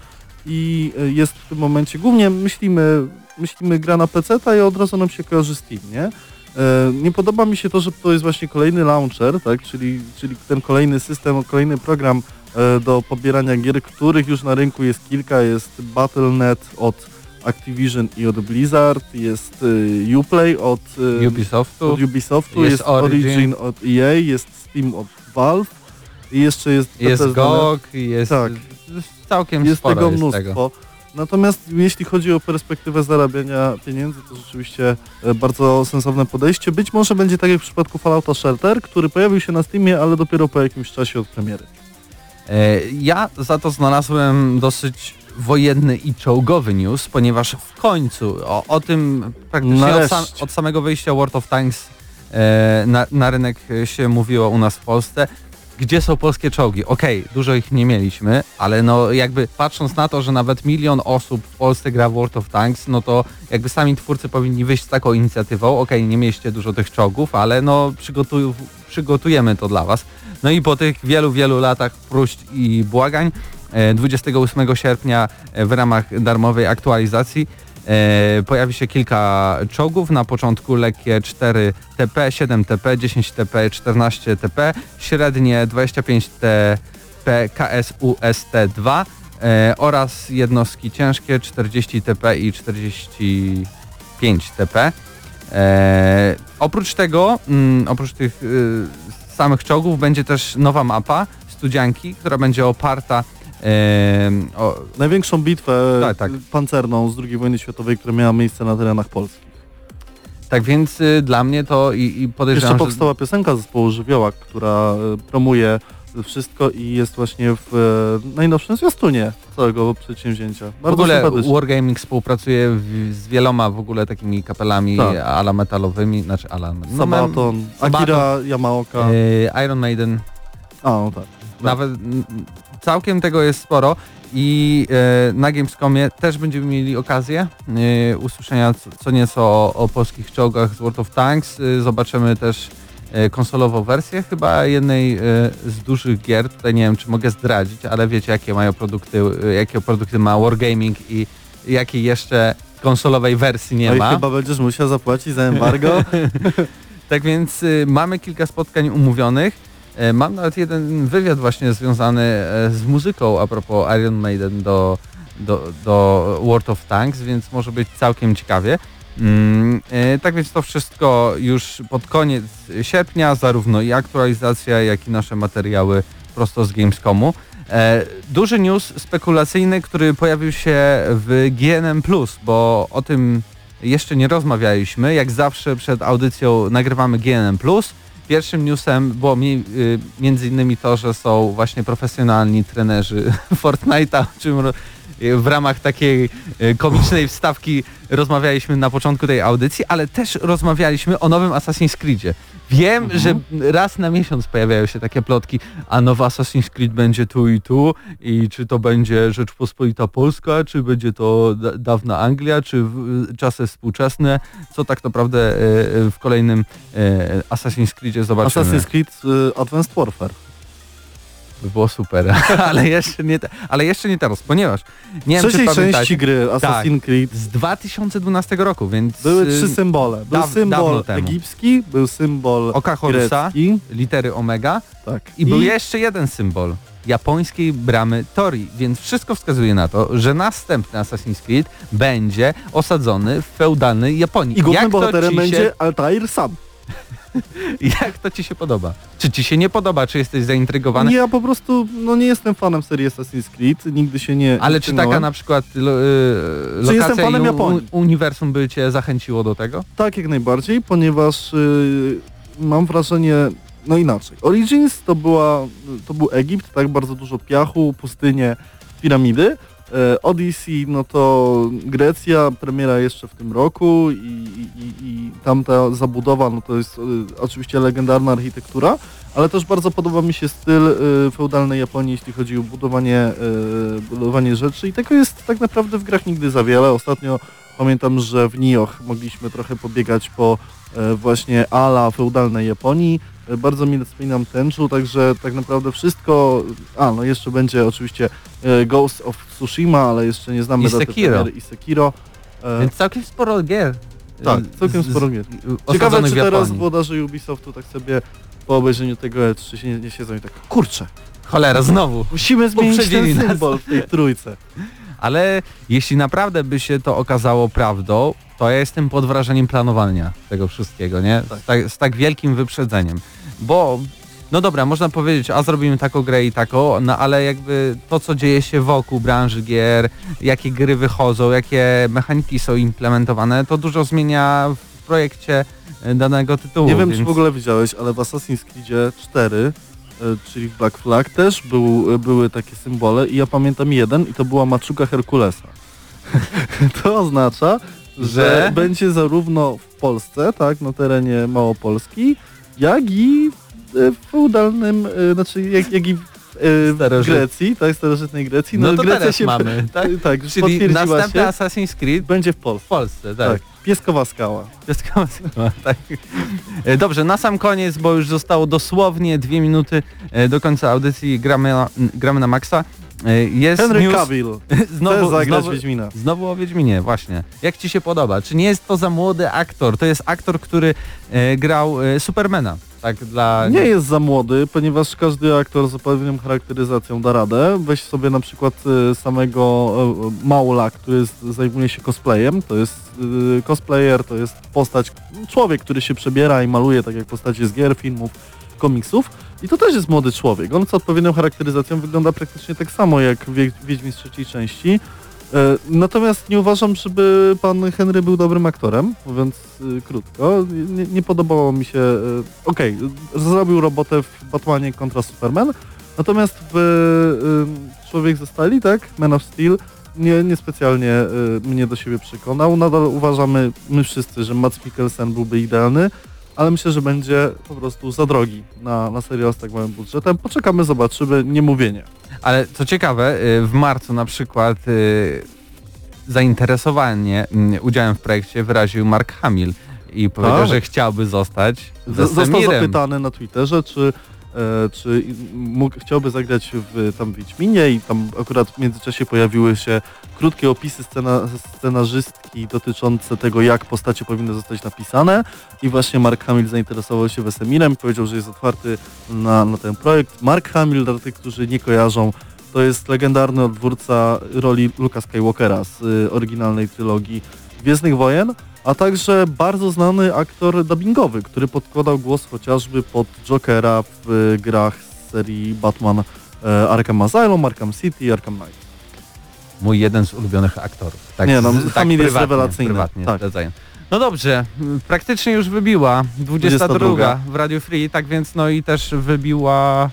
Speaker 3: i y, jest w tym momencie, głównie myślimy, myślimy gra na PC i od razu nam się kojarzy Steam, nie? E, Nie podoba mi się to, że to jest właśnie kolejny launcher, tak? czyli, czyli ten kolejny system, kolejny program e, do pobierania gier, których już na rynku jest kilka. Jest Battle.net od Activision i od Blizzard, jest e, Uplay od, e,
Speaker 2: Ubisoftu
Speaker 3: od Ubisoftu,
Speaker 2: jest
Speaker 3: jest, Origin.
Speaker 2: Origin
Speaker 3: od EA, jest Steam od Valve i jeszcze jest
Speaker 2: jest
Speaker 3: Bethesda.net.
Speaker 2: GOG, jest
Speaker 3: Tak.
Speaker 2: całkiem
Speaker 3: Jest
Speaker 2: sporo
Speaker 3: tego
Speaker 2: jest
Speaker 3: mnóstwo.
Speaker 2: tego.
Speaker 3: Natomiast jeśli chodzi o perspektywę zarabiania pieniędzy, to rzeczywiście e, bardzo sensowne podejście. Być może będzie tak jak w przypadku Fallouta Shelter, który pojawił się na Steamie, ale dopiero po jakimś czasie od premiery.
Speaker 2: E, Ja za to znalazłem dosyć wojenny i czołgowy news, ponieważ w końcu o, o tym praktycznie od, sam, od samego wyjścia World of Tanks e, na, na rynek się mówiło u nas w Polsce. Gdzie są polskie czołgi? Okej, dużo ich nie mieliśmy, ale no jakby patrząc na to, że nawet milion osób w Polsce gra w World of Tanks, no to jakby sami twórcy powinni wyjść z taką inicjatywą. Okej, nie mieliście dużo tych czołgów, ale no przygotuj, przygotujemy to dla was. No i po tych wielu, wielu latach próśb i błagań e, 28 sierpnia e, w ramach darmowej aktualizacji e, pojawi się kilka czołgów. Na początku lekkie 4 TP, 7 TP, 10 TP, 14 TP, średnie 25 TP KSUST-2 e, oraz jednostki ciężkie 40 TP i 45 TP. E, oprócz tego, mm, oprócz tych y, samych czołgów będzie też nowa mapa Studzianki, która będzie oparta e, o,
Speaker 3: Największą bitwę
Speaker 2: Tak, tak.
Speaker 3: pancerną z II wojny światowej, która miała miejsce na terenach Polski.
Speaker 2: tak więc y, dla mnie to i, i
Speaker 3: Jeszcze
Speaker 2: podejrzewam, że
Speaker 3: powstała piosenka zespołu Żywiołak, która e, promuje wszystko i jest właśnie w e, najnowszym zwiastunie całego przedsięwzięcia.
Speaker 2: w
Speaker 3: Bardzo
Speaker 2: ogóle
Speaker 3: sympatyczne.
Speaker 2: Wargaming współpracuje w, z wieloma w ogóle takimi kapelami
Speaker 3: Tak.
Speaker 2: ala metalowymi, znaczy ala no,
Speaker 3: Sabaton,
Speaker 2: Sabaton.
Speaker 3: Akira Yamaoka.
Speaker 2: e, Iron Maiden,
Speaker 3: A, no tak.
Speaker 2: Nawet mm, całkiem tego jest sporo i e, na Gamescomie też będziemy mieli okazję e, usłyszenia co, co nieco o, o polskich czołgach z World of Tanks. E, zobaczymy też konsolową wersję chyba jednej z dużych gier. Tutaj nie wiem czy mogę zdradzić, ale wiecie jakie mają produkty, jakie produkty ma Wargaming i jakiej jeszcze konsolowej wersji nie
Speaker 3: no
Speaker 2: ma.
Speaker 3: i chyba będziesz musiał zapłacić za embargo.
Speaker 2: Tak więc mamy kilka spotkań umówionych. E, Mam nawet jeden wywiad właśnie związany e, z muzyką a propos Iron Maiden do, do, do World of Tanks, więc może być całkiem ciekawie. Mm, e, tak więc to wszystko już pod koniec sierpnia, zarówno i aktualizacja, jak i nasze materiały prosto z Gamescomu. Duży news spekulacyjny, który pojawił się w GNM+, bo o tym jeszcze nie rozmawialiśmy. Jak zawsze przed audycją nagrywamy GNM+. Pierwszym newsem było mi, y, między innymi to, że są właśnie profesjonalni trenerzy Fortnite'a, o czym w ramach takiej y, komicznej wstawki rozmawialiśmy na początku tej audycji, ale też rozmawialiśmy o nowym Assassin's Creedzie. Wiem, że raz na miesiąc pojawiają się takie plotki, a nowy Assassin's Creed będzie tu i tu i czy to będzie Rzeczpospolita Polska, czy będzie to da- dawna Anglia, czy czasy współczesne, co tak naprawdę e, e, w kolejnym e, Assassin's Creedzie zobaczymy.
Speaker 3: Assassin's Creed Advanced Warfare.
Speaker 2: By było super, ale jeszcze nie, te, ale jeszcze nie teraz, ponieważ nie wiem, czy
Speaker 3: Trzeciej części
Speaker 2: pamiętacie,
Speaker 3: gry Assassin's Creed
Speaker 2: z 2012 roku, więc
Speaker 3: były
Speaker 2: y,
Speaker 3: trzy symbole. Był symbol egipski, był symbol
Speaker 2: Oka Horusa,
Speaker 3: grecki.
Speaker 2: litery Omega
Speaker 3: Tak.
Speaker 2: I, był jeszcze jeden symbol japońskiej bramy Tori, więc wszystko wskazuje na to, że następny Assassin's Creed będzie osadzony w feudalnej Japonii.
Speaker 3: I głównym bohaterem
Speaker 2: ci
Speaker 3: będzie
Speaker 2: się,
Speaker 3: Altair sam.
Speaker 2: jak to ci się podoba? Czy ci się nie podoba, czy jesteś zaintrygowany?
Speaker 3: Ja po prostu no, nie jestem fanem serii Assassin's Creed, nigdy się nie
Speaker 2: Ale czy taka na przykład lo, y,
Speaker 3: jestem
Speaker 2: lokacja
Speaker 3: fanem
Speaker 2: i
Speaker 3: Japonii?
Speaker 2: uniwersum by cię zachęciło do tego?
Speaker 3: Tak, jak najbardziej, ponieważ y, mam wrażenie, no inaczej. Origins to była, to był Egipt, tak, bardzo dużo piachu, pustynie, piramidy. E, Odyssey, no to Grecja, premiera jeszcze w tym roku i, i, i, tamta zabudowa, no to jest y, oczywiście legendarna architektura, ale też bardzo podoba mi się styl y, feudalnej Japonii, jeśli chodzi o budowanie, budowanie rzeczy i tego jest tak naprawdę w grach nigdy za wiele. Ostatnio pamiętam, że w Nioh mogliśmy trochę pobiegać po e, właśnie ala feudalnej Japonii. E, Bardzo mi wspominam Tenchu, także tak naprawdę wszystko, a no jeszcze będzie oczywiście e, Ghost of Tsushima, ale jeszcze nie znamy
Speaker 2: I
Speaker 3: daty
Speaker 2: Sekiro.
Speaker 3: premiery i Sekiro.
Speaker 2: Więc całkiem sporo gier.
Speaker 3: tak, całkiem sporo gier. Ciekawe, czy teraz włodarze Ubisoftu tak sobie po obejrzeniu tego E3 się nie, nie siedzą i tak, kurczę,
Speaker 2: Cholera, znowu.
Speaker 3: musimy zmienić ten symbol w tej trójce.
Speaker 2: Ale jeśli naprawdę by się to okazało prawdą, to ja jestem pod wrażeniem planowania tego wszystkiego, nie? Z, tak, z tak wielkim wyprzedzeniem. Bo no dobra, można powiedzieć, a zrobimy taką grę i taką, no ale jakby to, co dzieje się wokół branży gier, jakie gry wychodzą, jakie mechaniki są implementowane, to dużo zmienia w projekcie e, danego tytułu.
Speaker 3: Nie wiem,
Speaker 2: więc...
Speaker 3: czy w ogóle widziałeś, ale w Assassin's Creed 4, e, czyli w Black Flag, też był, były takie symbole i ja pamiętam jeden i to była maczuga Herkulesa. to oznacza, że,
Speaker 2: Że?
Speaker 3: będzie zarówno w Polsce, tak, na terenie Małopolski, jak i e, w feudalnym, e, znaczy jak, jak i w e, Grecji, tak, starożytnej Grecji.
Speaker 2: No to
Speaker 3: Grecja się
Speaker 2: mamy, tak?
Speaker 3: tak,
Speaker 2: Czyli następny
Speaker 3: się,
Speaker 2: Assassin's Creed
Speaker 3: będzie w Polsce.
Speaker 2: w Polsce, tak.
Speaker 3: Tak, Pieskowa skała.
Speaker 2: Piosenka Moskwa, tak. E, Dobrze, na sam koniec, bo już zostało dosłownie dwie minuty e, do końca audycji gramy na, gramy na maksa. E, Jest
Speaker 3: Henry
Speaker 2: news,
Speaker 3: Cavill
Speaker 2: znowu,
Speaker 3: zagrać
Speaker 2: znowu,
Speaker 3: Wiedźmina.
Speaker 2: znowu o Wiedźminie, właśnie. Jak Ci się podoba? Czy nie jest to za młody aktor? To jest aktor, który grał Supermana, tak dla...
Speaker 3: Nie jest za młody, ponieważ każdy aktor z odpowiednią charakteryzacją da radę. Weź sobie na przykład e, samego e, Maula, który zajmuje się cosplayem. To jest e, cosplayer, to jest postać, człowiek, który się przebiera i maluje tak jak postacie z gier, filmów, komiksów. I to też jest młody człowiek. On z odpowiednią charakteryzacją wygląda praktycznie tak samo jak Wie- Wiedźmin z trzeciej części. E, Natomiast nie uważam, żeby pan Henry był dobrym aktorem, mówiąc e, krótko. Nie, nie podobało mi się. e, Okej, zrobił robotę w Batmanie kontra Superman, natomiast w e, Człowiek ze Stali, tak? Man of Steel, nie, niespecjalnie e, mnie do siebie przekonał. Nadal uważamy, my wszyscy, że Mats Mikkelsen byłby idealny, ale myślę, że będzie po prostu za drogi na, na serial z tak małym budżetem. Poczekamy, zobaczymy, nie mówienie.
Speaker 2: Ale co ciekawe, y, w marcu na przykład y, zainteresowanie mm, udziałem w projekcie wyraził Mark Hamill i powiedział,
Speaker 3: Tak.
Speaker 2: że chciałby zostać
Speaker 3: Został zapytany na Twitterze, czy, czy mógł, chciałby zagrać w tam Wiedźminie i tam akurat w międzyczasie pojawiły się krótkie opisy scena, scenarzystki dotyczące tego, jak postacie powinny zostać napisane i właśnie Mark Hamill zainteresował się Wesemirem, powiedział, że jest otwarty na, na ten projekt. Mark Hamill, dla tych, którzy nie kojarzą, to jest legendarny odwórca roli Luka Skywalkera z y, oryginalnej trylogii Gwiezdnych Wojen, a także bardzo znany aktor dubbingowy, który podkładał głos chociażby pod Jokera w y, grach z serii Batman e, Arkham Asylum, Arkham City, Arkham Knight.
Speaker 2: Mój jeden z ulubionych aktorów. Tak,
Speaker 3: Nie, no, Hamill jest
Speaker 2: prywatnie,
Speaker 3: rewelacyjny,
Speaker 2: Prywatnie,
Speaker 3: tak.
Speaker 2: No dobrze, praktycznie już wybiła 22,
Speaker 3: 22
Speaker 2: w Radio Free, tak więc no i też wybiła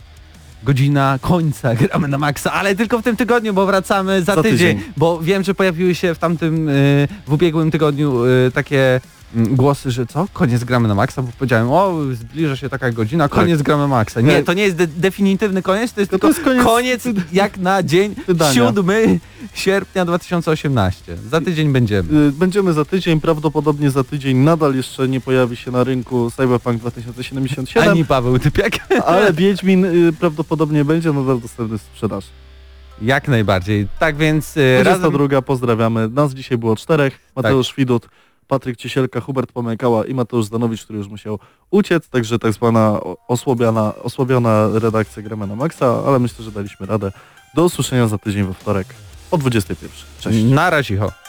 Speaker 2: godzina końca gramy na maksa, ale tylko w tym tygodniu, bo wracamy za, tydzień,
Speaker 3: tydzień.
Speaker 2: bo wiem, że pojawiły się w tamtym, y, w ubiegłym tygodniu y, takie głosy, że co? Koniec gramy na maksa, bo powiedziałem, o, zbliża się taka godzina, koniec gramy na maksa. Nie,
Speaker 3: Nie.
Speaker 2: to nie jest de definitywny koniec, to jest
Speaker 3: To
Speaker 2: tylko
Speaker 3: jest koniec
Speaker 2: koniec jak na dzień
Speaker 3: wydania.
Speaker 2: 7 sierpnia 2018. Za tydzień będziemy.
Speaker 3: Y, Będziemy za tydzień, prawdopodobnie za tydzień nadal jeszcze nie pojawi się na rynku Cyberpunk 2077,
Speaker 2: Ani Paweł Typiak.
Speaker 3: ale Wiedźmin y, prawdopodobnie będzie nadal dostępny w sprzedaż.
Speaker 2: Jak najbardziej. Tak więc y, razem...
Speaker 3: 22, pozdrawiamy. Nas dzisiaj było czterech. Mateusz Widut, Patryk Ciesielka, Hubert Pomykała i Mateusz Zdanowicz, który już musiał uciec, także tak zwana osłabiona, osłabiona redakcja Gramy na Maxa, ale myślę, że daliśmy radę. Do usłyszenia za tydzień we wtorek o 21. Cześć.
Speaker 2: Na razie. ho.